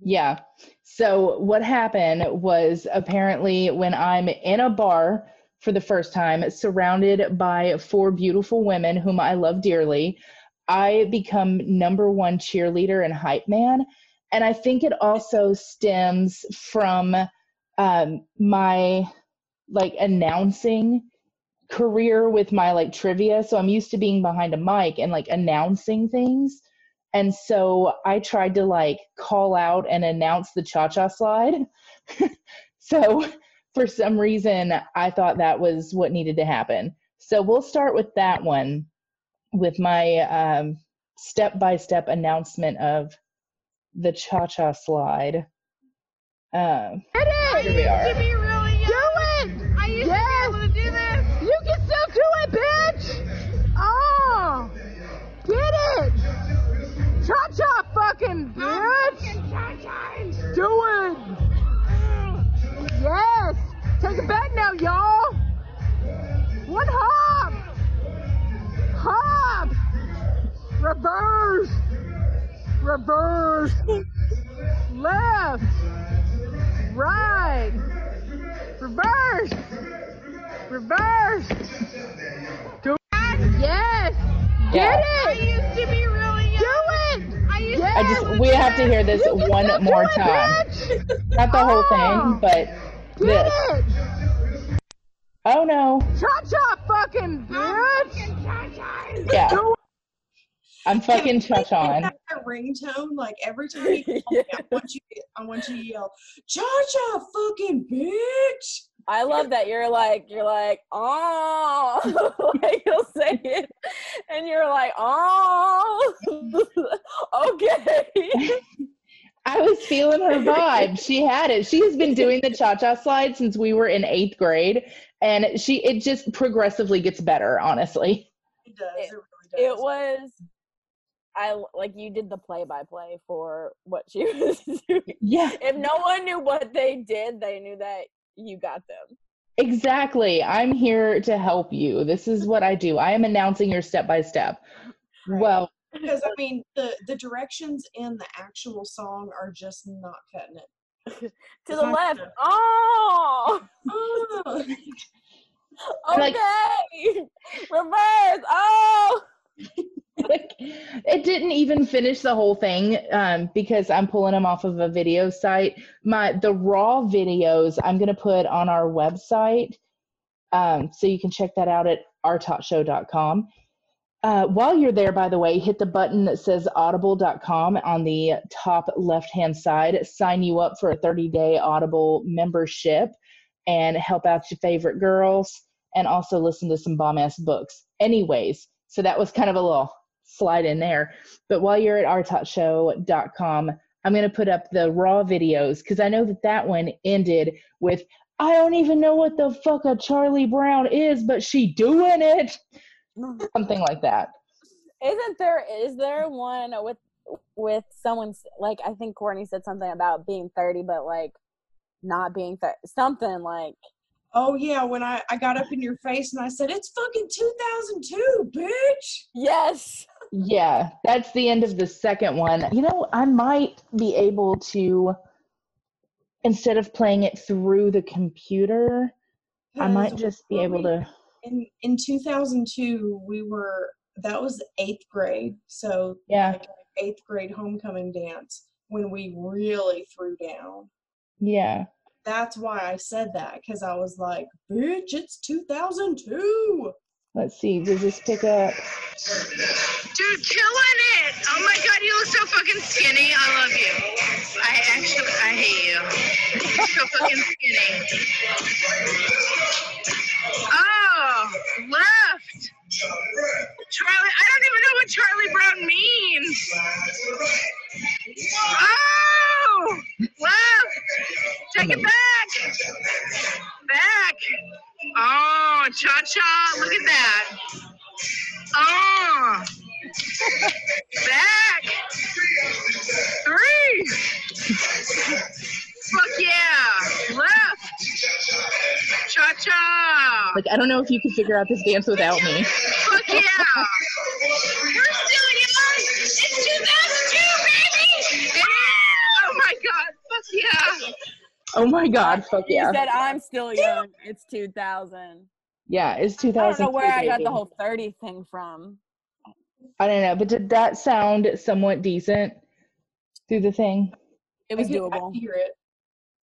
Yeah. So what happened was apparently when I'm in a bar for the first time, surrounded by four beautiful women whom I love dearly, I become number one cheerleader and hype man. And I think it also stems from um, my like announcing career with my like trivia. So I'm used to being behind a mic and like announcing things. And so I tried to like call out and announce the cha cha slide. <laughs> so for some reason, I thought that was what needed to happen. So we'll start with that one with my step by step announcement of the cha cha slide. Um, here we are. This one more time. Not the whole thing, oh. but Get this. it! Oh no. Cha cha fucking bitch! Yeah. Do I'm fucking cha on. That ringtone, like every time you call me, I want you, I want you to yell, "Cha cha, fucking bitch!" I love that you're like you're like oh <laughs> like you'll say it and you're like oh <laughs> okay <laughs> I was feeling her vibe. She had it. She has been doing the cha cha slide since we were in eighth grade, and she it just progressively gets better. Honestly. It does. It, It- really does. it was I like you did the play by play for what she <laughs> was doing. Yeah. If no one knew what they did, they knew that you got them. Exactly. I'm here to help you. This is what I do. I am announcing your step by step. Well, because I mean the the directions in the actual song are just not cutting it. <laughs> To the left. the- Oh <laughs> Oh, okay. <laughs> Reverse. Oh like it didn't even finish the whole thing um, because I'm pulling them off of a video site. My the raw videos I'm gonna put on our website, um, so you can check that out at ourtalkshow.com. Uh, while you're there, by the way, hit the button that says audible.com on the top left hand side. Sign you up for a 30 day Audible membership and help out your favorite girls and also listen to some bomb ass books. Anyways, so that was kind of a little slide in there. But while you're at ourtalkshow.com, I'm going to put up the raw videos because I know that that one ended with, I don't even know what the fuck a Charlie Brown is, but she doing it. Mm-hmm. Something like that. Isn't there? Is there one with with someone's like? I think Courtney said something about being thirty, but like not being thirty. Something like Oh yeah, when I, I got up in your face and I said, It's fucking 2002, bitch. yes. Yeah, that's the end of the second one. You know, I might be able to, instead of playing it through the computer, I might just be able to. In in 2002, we were that was eighth grade, so Yeah, like eighth grade homecoming dance when we really threw down. yeah. That's why I said that because I was like, "Bitch, it's 2002." Let's see. Does this pick up? Dude, killing it! Oh my god, you look so fucking skinny. I love you. I actually, I hate you. You're so fucking skinny. Oh, left. Charlie, I don't even know what Charlie Brown means. Oh, left. Take it back. Back. Oh, cha cha. Look at that. Oh. Back. Three. Fuck yeah. Left. Cha cha. Like, I don't know if you could figure out this dance without me. Fuck yeah. We're still young. It's 2002, baby. It is. Oh my god. Fuck yeah. Oh my God. Fuck yeah. You said I'm still young. It's 2000. Yeah, it's 2000. I 2000. don't know where I got the whole 30 thing from. I don't know, but did that sound somewhat decent through the thing? It was I could- I doable. could hear it.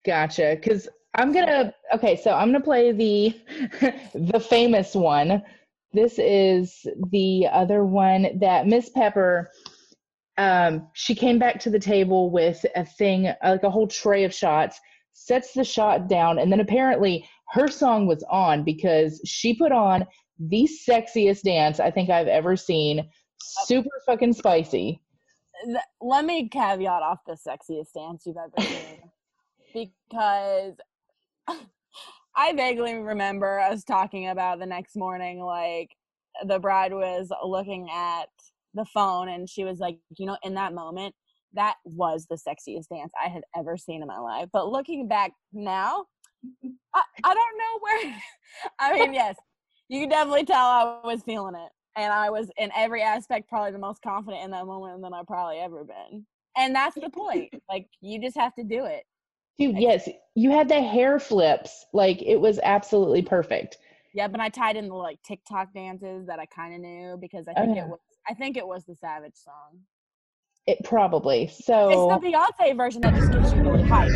Gotcha. Because I'm gonna. Okay, so I'm gonna play the <laughs> the famous one. This is the other one that Miss Pepper. Um, she came back to the table with a thing like a whole tray of shots. Sets the shot down, and then apparently her song was on because she put on the sexiest dance I think I've ever seen. Super fucking spicy. Let me caveat off the sexiest dance you've ever seen. Because <laughs> I vaguely remember us talking about the next morning, like the bride was looking at the phone and she was like, you know, in that moment, that was the sexiest dance I had ever seen in my life. But looking back now, I, I don't know where. <laughs> I mean, yes, you can definitely tell I was feeling it. And I was in every aspect probably the most confident in that moment than I've probably ever been. And that's the point. Like, you just have to do it. Dude, yes, you had the hair flips. Like it was absolutely perfect. Yeah, but I tied in the like TikTok dances that I kind of knew because I Oh, think yeah. it was I think it was the Savage song. It probably. So It's the Beyonce version that just gets you really hyped.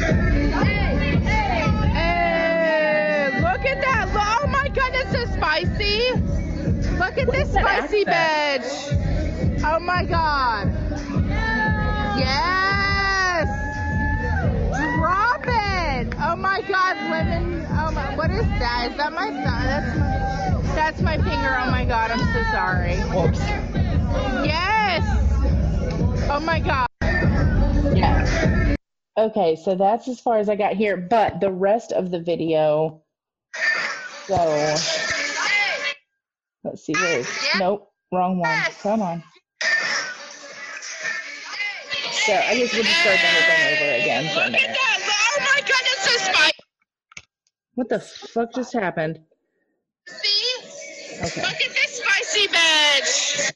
Hey, look at that. Oh my goodness, it's spicy. Look at this that spicy bitch. Oh my god. Yes. Drop it. Oh my god, lemon. Oh my, what is that? Is that my thumb? That's my, that's my finger. Oh my god, I'm so sorry. whoops. Yes. Oh my god. Yeah. Okay, so that's as far as I got here, but the rest of the video. So let's see where is nope, wrong one. Come on. So I guess we'll just start the whole thing over again for a minute. that. Oh my goodness, it's spicy. What the fuck just happened? Okay. Look at this spicy bitch.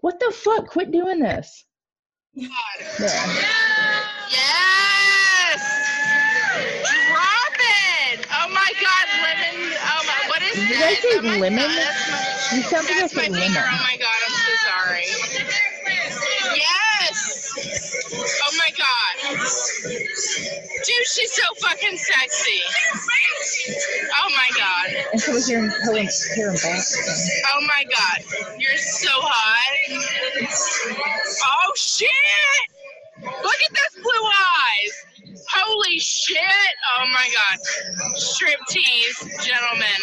What the fuck? Quit doing this. There. Yes. Drop it. Oh my God, lemon. Oh my, what is Did you that? guys Is say oh my lemon? That's my, You sound like that's a my lemon. finger. Oh my God, I'm so sorry. Yes. Oh my God. She's so fucking sexy. Oh my god. And so was your Helen Karen Boston. Oh my god. You're so hot. Oh shit! Look at those blue eyes. Holy shit. Oh my god. Strip tease, gentlemen.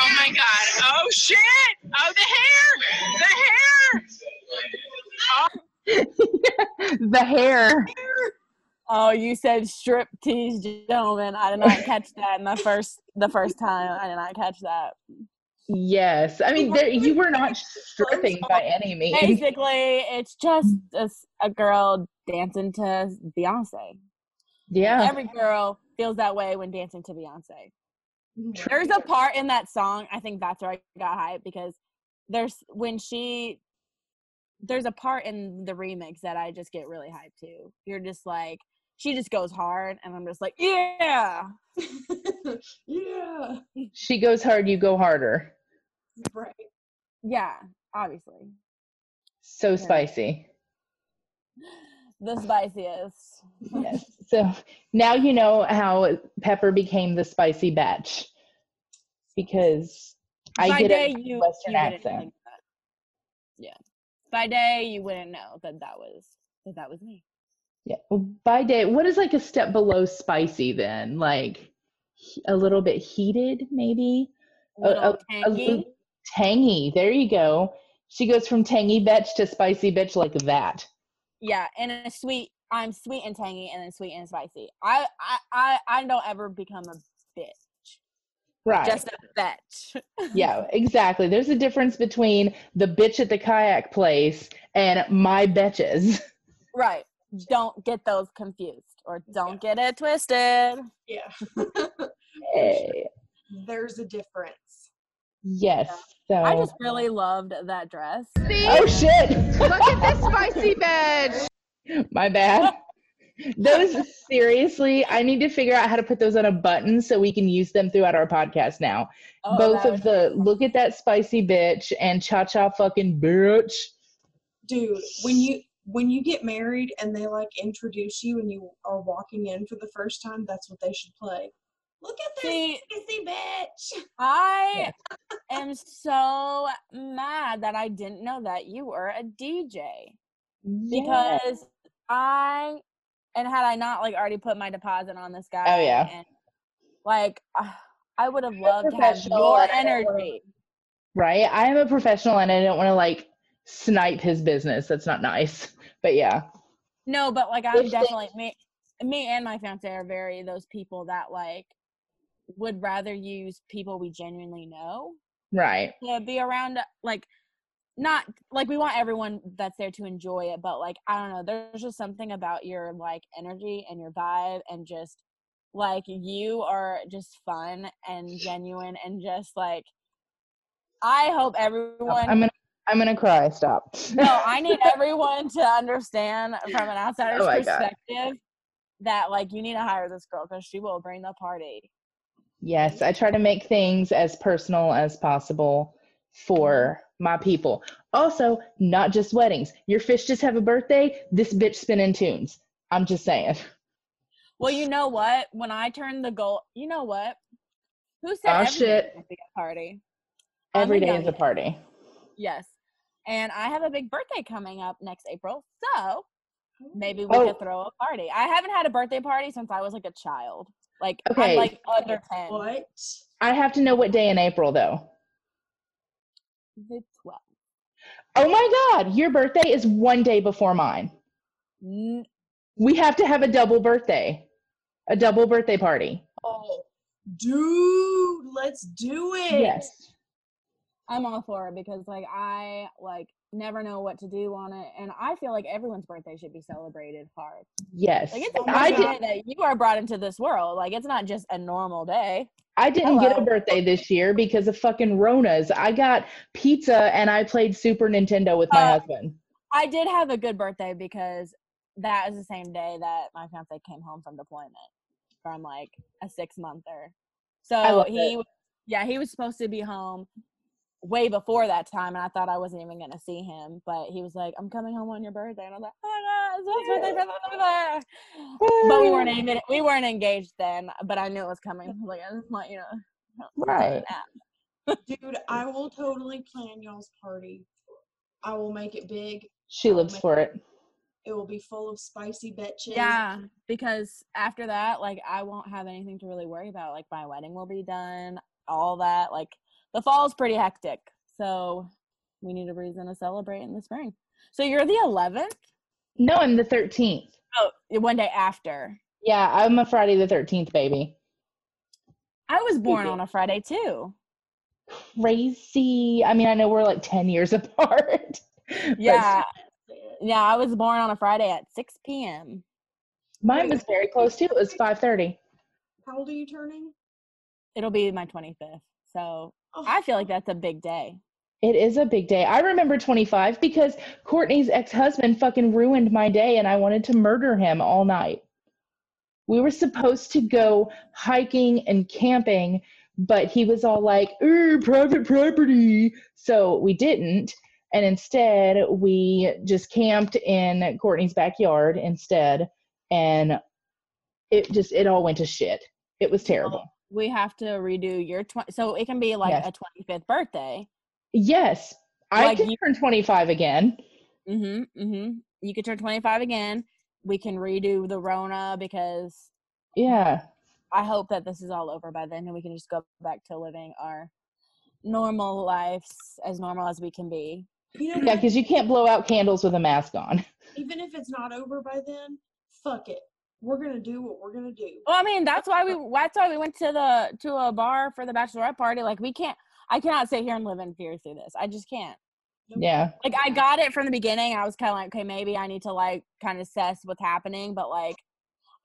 Oh my god. Oh shit. Oh, the hair. The hair. <laughs> the hair. Oh, you said strip tease, gentlemen. I did not catch that in the first the first time. I did not catch that. Yes. I mean, there, you were not stripping by any means. Basically, it's just a girl dancing to Beyonce. Yeah. Every girl feels that way when dancing to Beyonce. There's a part in that song, I think that's where I got hyped because there's when she there's a part in the remix that I just get really hyped to. You're just like she just goes hard and I'm just like, yeah. <laughs> yeah. She goes hard, you go harder. Right. Yeah, obviously. So spicy. The spiciest. Yes. So now you know how Pepper became the spicy betch. Because I By get day, a you, Western you wouldn't accent. Yeah. By day, you wouldn't know that that was that that was me. Yeah. By day, what is like a step below spicy then? Like a little bit heated, maybe? A- Little a- a tangy. little tangy. There you go. She goes from tangy bitch to spicy bitch like that. Yeah, and a sweet. I'm sweet and tangy, and then sweet and spicy. I I I, I don't ever become a bitch. Right. Just a bitch. <laughs> yeah, exactly. There's a difference between the bitch at the kayak place and my betches. right. Don't get those confused, or don't get it twisted. Yeah. <laughs> Hey, There's a difference. yes. So I just really loved that dress. Oh shit. Look at this spicy bitch. <laughs> My bad. <laughs> Those seriously, I need to figure out how to put those on a button so we can use them throughout our podcast now. Oh, Both of the look at that spicy bitch and cha cha fucking bitch. Dude, when you when you get married and they like introduce you and you are walking in for the first time, that's what they should play. Look at this See- spicy bitch. I <laughs> am so mad that I didn't know that you were a DJ Yeah. because I and had I not like already put my deposit on this guy, Oh, yeah. and like ah, I would have loved to have your and I don't wanna- energy. Right? I am a professional and I don't want to like snipe his business. That's not nice. But yeah. No, but like I'm If they- definitely me, me and my fiance are very those people that like would rather use people we genuinely know Right. to be around like not like we want everyone that's there to enjoy it but like i don't know there's just something about your like energy and your vibe and just like you are just fun and genuine and just like i hope everyone I'm gonna I'm gonna cry. Stop. no i <laughs> need everyone to understand from an outsider's Oh perspective that like you need to hire this girl because she will bring the party Yes, I try to make things as personal as possible for mm-hmm. my people. Also, not just weddings. Your fish just have a birthday, this bitch spinning tunes. I'm just saying. well you know what when i turned the goal you know what who said Oh, every day shit. would be a party Every day is a party. Yes. And I have a big birthday coming up next April. So maybe we Oh. could throw a party. I haven't had a birthday party since I was like a child. Like Okay. I'm like under 10. What? I have to know what day in April though. The 12th. Oh my god, your birthday is one day before mine. N- We have to have a double birthday. A double birthday party. Oh, dude, let's do it. Yes. I'm all for it because like I like never know what to do on it and I feel like everyone's birthday should be celebrated hard. Yes. Like it's a I did day that you are brought into this world. Like it's not just a normal day. I didn't get a birthday this year because of fucking Ronas. I got pizza and I played Super Nintendo with my Uh, husband. I did have a good birthday because that is the same day that my fiance came home from deployment from like a six monther. So he, it. yeah, he was supposed to be home way before that time, and I thought I wasn't even gonna see him. But he was like, "I'm coming home on your birthday," and I was like, "Oh my god, it's my birthday!" blah, blah, blah." But we weren't even we weren't engaged then. But I knew it was coming. Like, I just want you know, Right. Dude, I will totally plan y'all's party. I will make it big. She lives for it. It will be full of spicy bitches. Yeah, because after that, like I won't have anything to really worry about. Like my wedding will be done, all that. Like the fall's pretty hectic, so we need a reason to celebrate in the spring. So you're the 11th? No, I'm the 13th. Oh, one day after. Yeah, I'm a Friday the 13th baby. I was born on a Friday too. Crazy. I mean, I know we're like 10 years <laughs> apart. but Yeah, yeah. I was born on a Friday at 6 p.m. mine was very close too. It was 5:30. How old are you turning? It'll be my 25th, so Oh, I feel like that's a big day. It is a big day. I remember 25 because Courtney's ex-husband fucking ruined my day and I wanted to murder him all night. We were supposed to go hiking and camping, but he was all like, "Er, private property." So we didn't. And instead, we just camped in Courtney's backyard instead and it just it all went to shit. It was terrible. We have to redo your 20, so it can be like Yes. a 25th birthday. Yes. I Like can you- turn 25 again. Mm-hmm. Mm-hmm. You could turn 25 again. We can redo the Rona because Yeah. I hope that this is all over by then and we can just go back to living our normal lives as normal as we can be. You know, Yeah, because you can't blow out candles with a mask on. even if it's not over by then, fuck it. We're gonna do what we're gonna do. Well, I mean, that's why we <laughs> that's why we went to the to a bar for the bachelorette party. Like we can't I cannot sit here and live in fear through this. I just can't. Yeah. Like I got it from the beginning. I was kind of like, okay, maybe I need to like kind of assess what's happening. But like,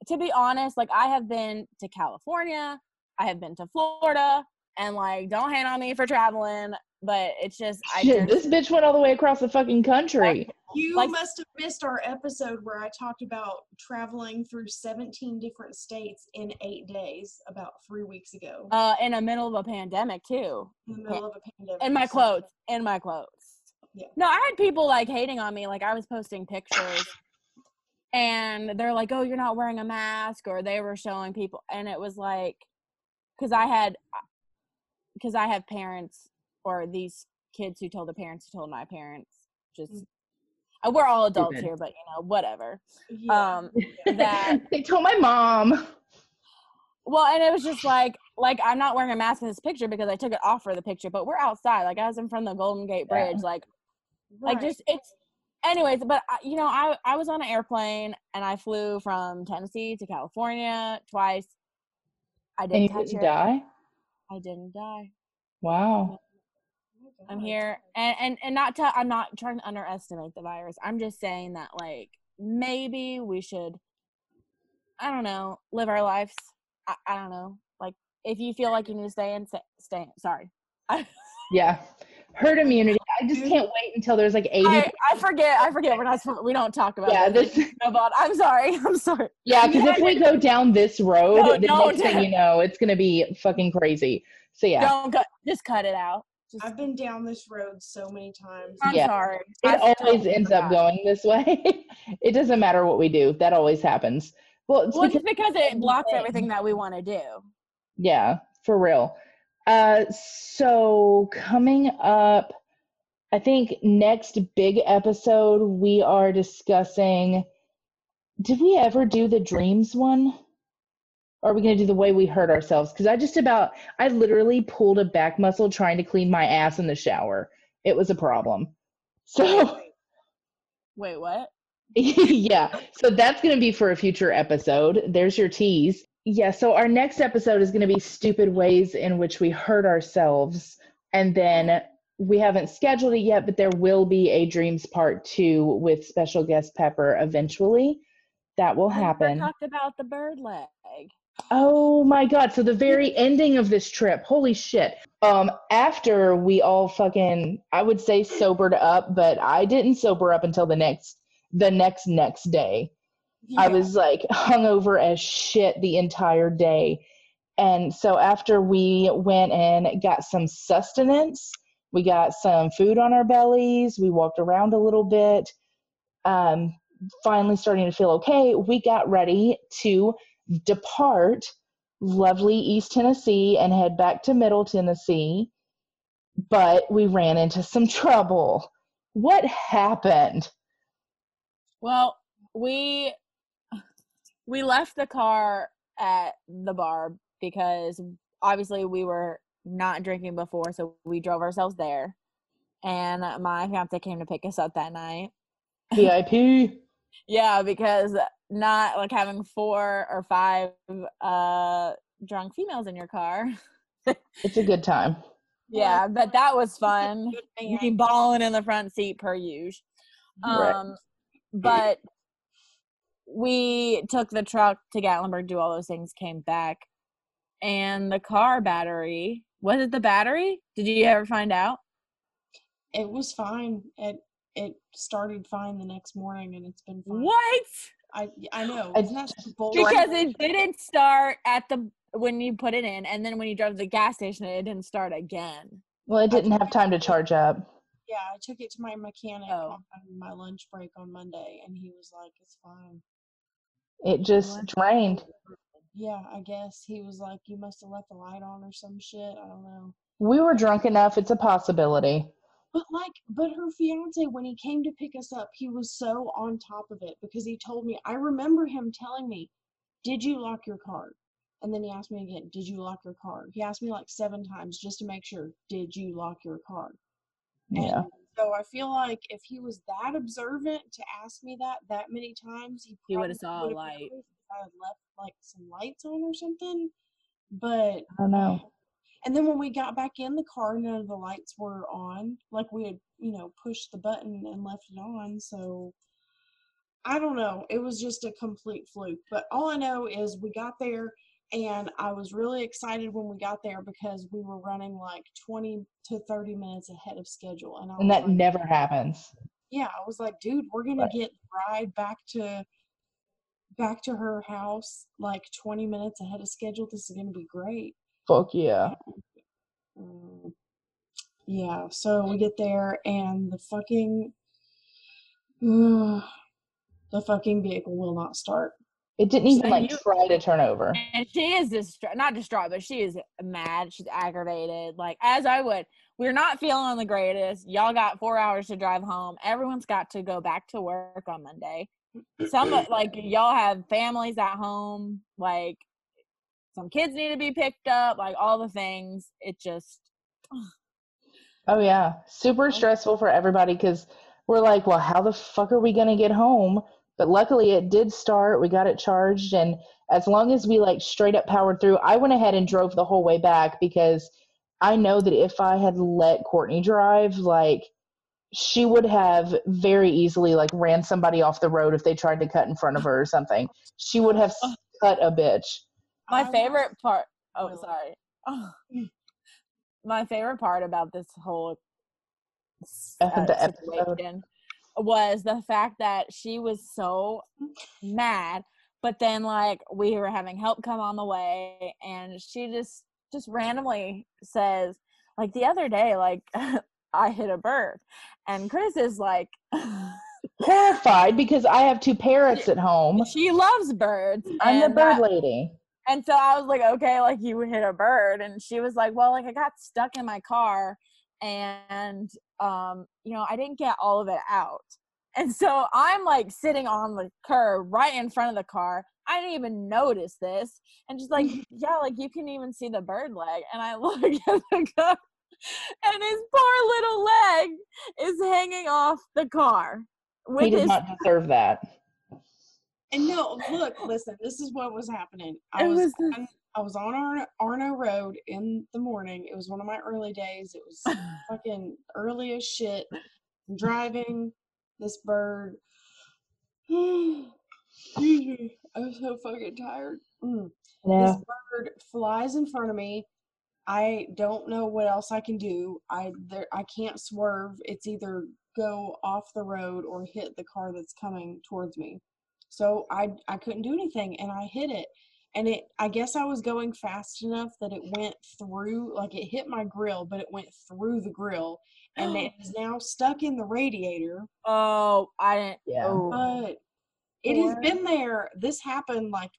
to be honest, like I have been to California, I have been to Florida, and like, don't hate on me for traveling, but it's just I just this bitch went all the way across the fucking country. You Like- must have missed our episode where I talked about traveling through 17 different states in eight days about three weeks ago uh in the middle of a pandemic too. in the middle of a pandemic. In my So, clothes, in my clothes. Yeah. No, I had people like hating on me. Like I was posting pictures, and they're like, "Oh, you're not wearing a mask," or they were showing people, and it was like, because I had, because I have parents or these kids who told the parents who told my parents. Just uh, we're all adults Stupid. here, but you know, whatever. Yeah. Um, <laughs> that they told my mom. Well, and it was just like, like I'm not wearing a mask in this picture because I took it off for the picture, but we're outside. Like I was in front of the Golden Gate Bridge. Like, like Right. just it's. Anyways, but I, you know, I I was on an airplane and I flew from Tennessee to California twice. I didn't didn't die? I didn't die. Wow. I'm oh, here, and and and not to. I'm not trying to underestimate the virus. I'm just saying that like maybe we should. I don't know. Live our lives. I, I don't know. Like if you feel like you need to stay in, stay. stay sorry. <laughs> Yeah. Herd immunity. I just can't wait until there's like 80. I, I forget. I forget. We're not. We don't talk about. yeah, this. this <laughs> No, I'm sorry. <laughs> I'm sorry. yeah, because if we go down this road, No, the next thing you know, it's gonna be fucking crazy. So yeah. Don't cut. Just cut it out. Just, I've been down this road so many times. I'm Yeah. sorry. It I always ends up going this way. <laughs> it doesn't matter what we do. That always happens. Well, it's Well, because just because it blocks thing. everything that we want to do. Yeah, for real. Uh, so coming up, I think next big episode we are discussing. Did we ever do the dreams one? Are we gonna do the way we hurt ourselves? Because I just about, I literally pulled a back muscle trying to clean my ass in the shower. It was a problem. So. Wait, <laughs> what? yeah. So that's going to be for a future episode. There's your tease. Yeah. So our next episode is going to be stupid ways in which we hurt ourselves. And then we haven't scheduled it yet, but there will be a dreams part two with special guest Pepper eventually. That will happen. talked about the bird leg. Oh my god. So the very ending of this trip, holy shit. Um after we all fucking I would say sobered up, but I didn't sober up until the next the next next day. I was like hungover as shit the entire day. And so after we went and got some sustenance, We got some food on our bellies. We walked around a little bit. Um, finally, starting to feel okay. We got ready to depart lovely East Tennessee and head back to Middle Tennessee. But we ran into some trouble. What happened? Well, we we left the car at the bar because obviously we were not drinking before, so we drove ourselves there. And my fiance came to pick us up that night. VIP. Yeah, because not like having four or five uh drunk females in your car. <laughs> It's a good time. yeah, but that was fun. Me balling in the front seat per usual. Right. Um, but we took the truck to Gatlinburg, do all those things, came back, and the car battery was it the battery? Did you ever find out? It was fine. It it started fine the next morning, and it's been fine. What? I I know. I- Isn't that some? Because it didn't start at the when you put it in, and then when you drove to the gas station, it didn't start again. Well, it didn't have time to charge up. Yeah, I took it to my mechanic Oh. on my lunch break on Monday, and he was like, "It's fine." It just drained. Yeah, I guess he was like, "You must have left the light on or some shit." I don't know. We were drunk enough. It's a possibility. But like, but her fiance, when he came to pick us up, he was so on top of it because he told me. I remember him telling me, "Did you lock your car?" And then he asked me again, "Did you lock your car?" He asked me like seven times just to make sure, "Did you lock your car?" Yeah. And so I feel like if he was that observant to ask me that that many times, he, He would've saw a light. I had left like some lights on or something. But I don't know. And then when we got back in the car, none of the lights were on. Like we had, you know, pushed the button and left it on. So I don't know. It was just a complete fluke. But all I know is we got there and I was really excited when we got there because we were running like 20 to 30 minutes ahead of schedule. And I And that like, never happens. yeah, I was like, dude, we're gonna get the ride back to back to her house like 20 minutes ahead of schedule. This is gonna be great. Fuck yeah. Mm, yeah, so we get there and the fucking <sighs> the fucking vehicle will not start. It didn't even So like you- try to turn over. And she is distraught, not distraught, but she is mad. She's aggravated. Like, as I would. We're not feeling the greatest. Y'all got four hours to drive home. Everyone's got to go back to work on Monday. Some, <laughs> like, y'all have families at home. Like, some kids need to be picked up. Like, all the things. It just, Oh yeah, super stressful for everybody because we're like, well, how the fuck are we gonna get home? But luckily, it did start. We got it charged, and as long as we like straight up powered through, I went ahead and drove the whole way back because I know that if I had let Courtney drive, like she would have very easily like ran somebody off the road if they tried to cut in front of her or something. She would have cut a bitch. My I favorite part. Oh, Really? sorry. Oh. <laughs> My favorite part about this whole uh, episode. situation was the fact that she was so mad, but then like we were having help come on the way, and she just just randomly says, like the other day, like <laughs> I hit a bird, and Chris is like. <laughs> Horrified because I have two parrots at home. She loves birds. I'm the bird that- lady. And so I was like, okay, like you hit a bird. And she was like, well, like I got stuck in my car and, um, you know, I didn't get all of it out. And so I'm like sitting on the curb right in front of the car. I didn't even notice this. And she's like, <laughs> yeah, like you can even see the bird leg. And I <laughs> look at the car and his poor little leg is hanging off the car. He did not deserve that. And no, look, listen, this is what was happening. I It was, was on, I was on Arno, Arno Road in the morning. It was one of my early days. It was <laughs> fucking early as shit. I'm driving this bird. <sighs> I'm so fucking tired. Mm. Yeah. This bird flies in front of me. I don't know what else I can do. I there I can't swerve. It's either go off the road or hit the car that's coming towards me. So I I couldn't do anything and I hit it. and it I guess I was going fast enough that it went through like it hit my grill, but it went through the grill and it <gasps> is now stuck in the radiator. Oh, I didn't. Yeah. Oh. But it has been there. This happened like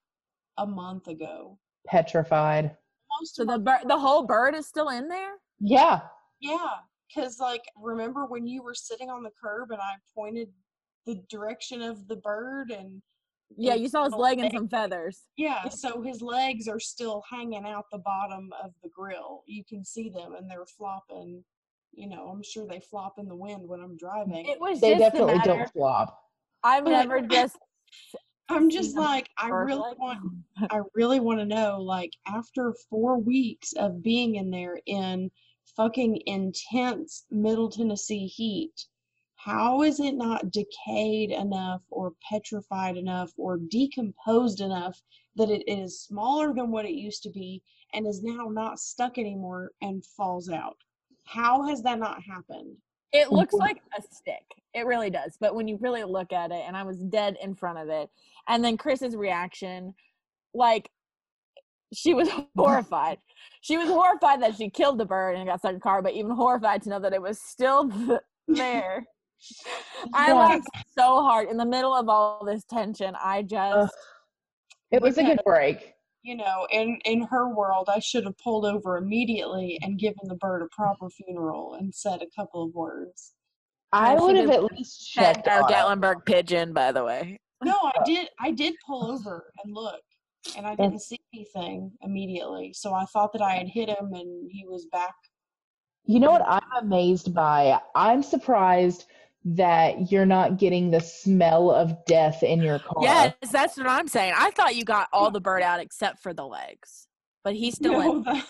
a month ago. Petrified. Most So of the my- bird, the whole bird is still in there. Yeah. yeah, because like remember when you were sitting on the curb and I pointed the direction of the bird and Yeah, you saw his leg and some feathers. Yeah, so his legs are still hanging out the bottom of the grill. You can see them and they're flopping. You know, I'm sure they flop in the wind when I'm driving. It was They just the definitely matter. don't flop. I've But- never just. <laughs> I'm just like, I really want <laughs> I really want to know, like, after four weeks of being in there in fucking intense Middle Tennessee heat, how is it not decayed enough or petrified enough or decomposed enough that it is smaller than what it used to be and is now not stuck anymore and falls out? How has that not happened? It looks like a stick. It really does. But when you really look at it, and I was dead in front of it, and then Chris's reaction, like she was <laughs> horrified. She was horrified that she killed the bird and got stuck in the car, but even horrified to know that it was still <laughs> there. I Yeah. laughed so hard in the middle of all this tension. I just It was a good break. you know, in in her world, I should have pulled over immediately and given the bird a proper funeral and said a couple of words. I Yeah, would have at least <laughs> checked our on. Gatlinburg pigeon, by the way. No, I <laughs> did. I did pull over and look, and I didn't see anything immediately. So I thought that I had hit him, and he was back. You know what I'm amazed by? I'm surprised that you're not getting the smell of death in your car. Yes, that's what I'm saying. I thought you got all the bird out except for the legs, but he's still No, in. Uh,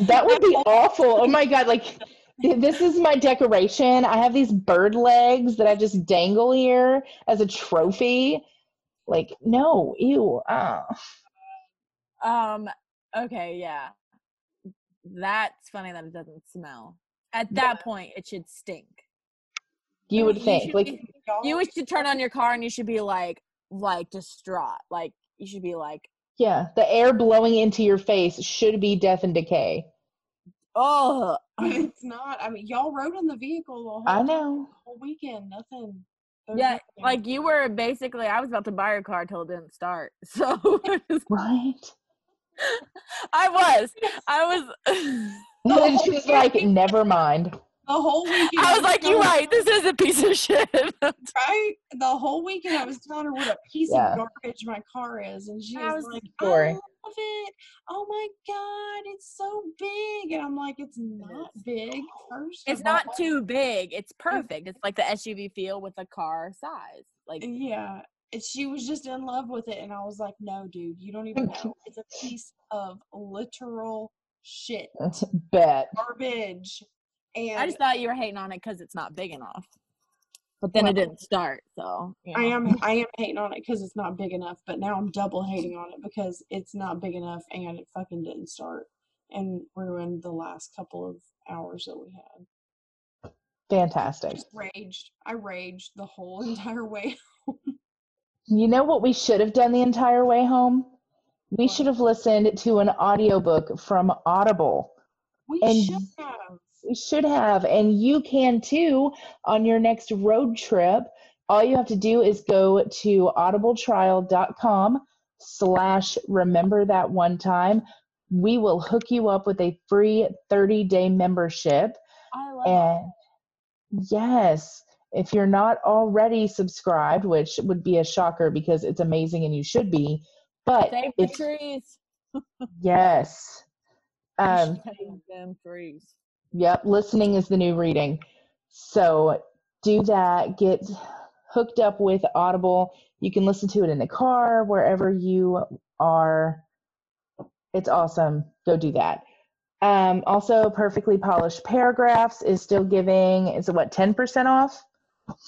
That would be <laughs> awful. Oh my god, like this is my decoration. I have these bird legs that I just dangle here as a trophy. Like, no, ew. Uh. Um. Okay. Yeah. That's funny that it doesn't smell. At that point, it should stink. You would you think. should Like be- <laughs> y'all- You should turn on your car and you should be like, like distraught. Like you should be like, yeah, the air blowing into your face should be death and decay. oh. it's not. I mean, y'all rode in the vehicle the whole, I know. whole weekend. Nothing. Yeah, nothing. like you were basically. I was about to buy your car till it didn't start. <laughs> So Right? I was. I was. <laughs> And she's like, never mind. The whole weekend. I was like, you're right. This is a piece of shit. <laughs> right? The whole weekend I was telling her what a piece Yeah. of garbage my car is, and she was, was like, sorry. "I love it! Oh my god, it's so big!" And I'm like, "It's not big. First, it's not all." too big. It's perfect. It's like the SUV feel with a car size. Like Yeah, and she was just in love with it, and I was like, "No, dude, you don't even know. <laughs> It's a piece of literal shit, Bet. garbage." And I just thought you were hating on it because it's not big enough. But then it didn't start. So you I am I am hating on it because it's not big enough, but now I'm double hating on it because it's not big enough and it fucking didn't start and ruined the last couple of hours that we had. Fantastic. Just raged. I raged the whole <laughs> entire way. Home. You know what we should have done the entire way home? We should have listened to an audiobook from Audible. We And should have. Should have, and you can too on your next road trip. All you have to do is go to audibletrial.com slash remember that one time. We will hook you up with a free 30 day membership. I love And yes, if you're not already subscribed, which would be a shocker because it's amazing and you should be, but Save the trees. <laughs> yes, um, Save them trees. Yep, listening is the new reading. So do that. Get hooked up with Audible. You can listen to it in the car, wherever you are. It's awesome. Go do that. Um, also, Perfectly Polished Paragraphs is still giving, is it what, 10% off?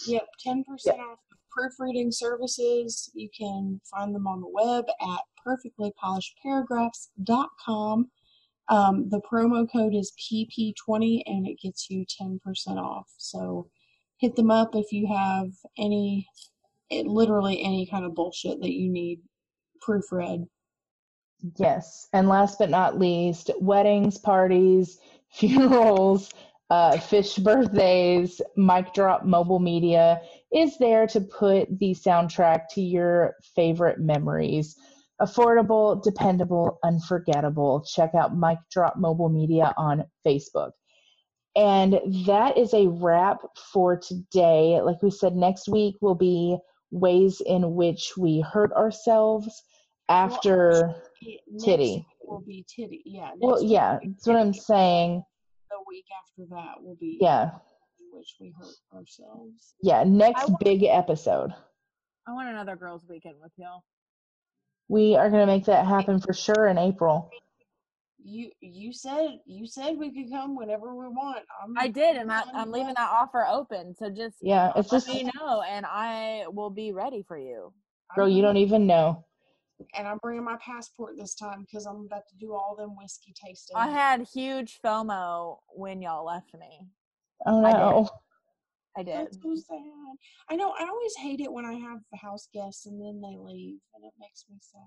Yep, 10% off of proofreading services. You can find them on the web at perfectlypolishedparagraphs.com. Um, the promo code is PP20 and it gets you 10% off. So hit them up if you have any, it, literally any kind of bullshit that you need proofread. Yes. And last but not least, weddings, parties, <laughs> funerals, uh, fish birthdays, Mic Drop Mobile Media is there to put the soundtrack to your favorite memories. Affordable, dependable, unforgettable. Check out Mic Drop Mobile Media on Facebook. And that is a wrap for today. Like we said, next week will be ways in which we hurt ourselves after next Titty. week Will be titty. Yeah. well yeah that's what i'm saying The week after that will be yeah in which we hurt ourselves. yeah next wa- big episode I want another girls' weekend with y'all. We are going to make that happen for sure in april You you said you said we could come whenever we want. I'm, I did, and I, i'm leaving that. that offer open. So just yeah it's let just me know, and I will be ready for you. Girl you don't even know And I'm bringing my passport this time because I'm about to do all them whiskey tasting. I had huge FOMO when y'all left me. oh no I did. That's so sad. I know. I always hate it when I have house guests and then they leave, and it makes me sad.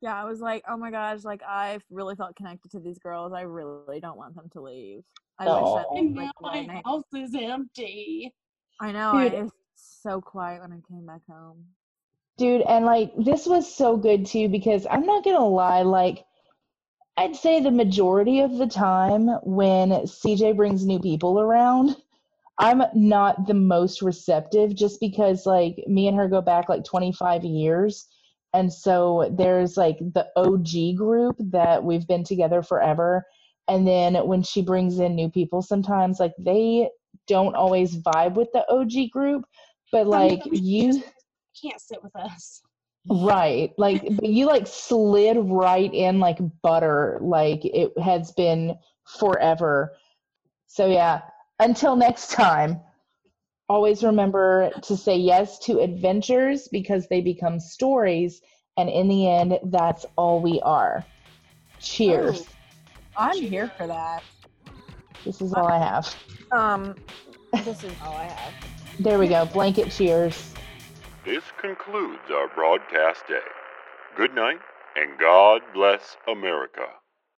Yeah, I was like, oh my gosh, like I really felt connected to these girls. I really don't want them to leave. I wish that And like, now my I- house is empty. I know I, it was so quiet when I came back home. dude and like this was so good too because i'm not gonna lie like i'd say the majority of the time when cj brings new people around i'm not the most receptive just because like me and her go back like 25 years and so there's like the og group that we've been together forever and then when she brings in new people sometimes like they don't always vibe with the og group but like Sometimes you can't sit with us. Right. Like but you like slid right in like butter like it has been forever. So yeah, until next time, always remember to say yes to adventures because they become stories and in the end that's all we are. Cheers. Ooh. I'm here for that. This is all I have. Um, this is all I have. There we go. Blanket cheers. This concludes our broadcast day. Good night, and God bless America.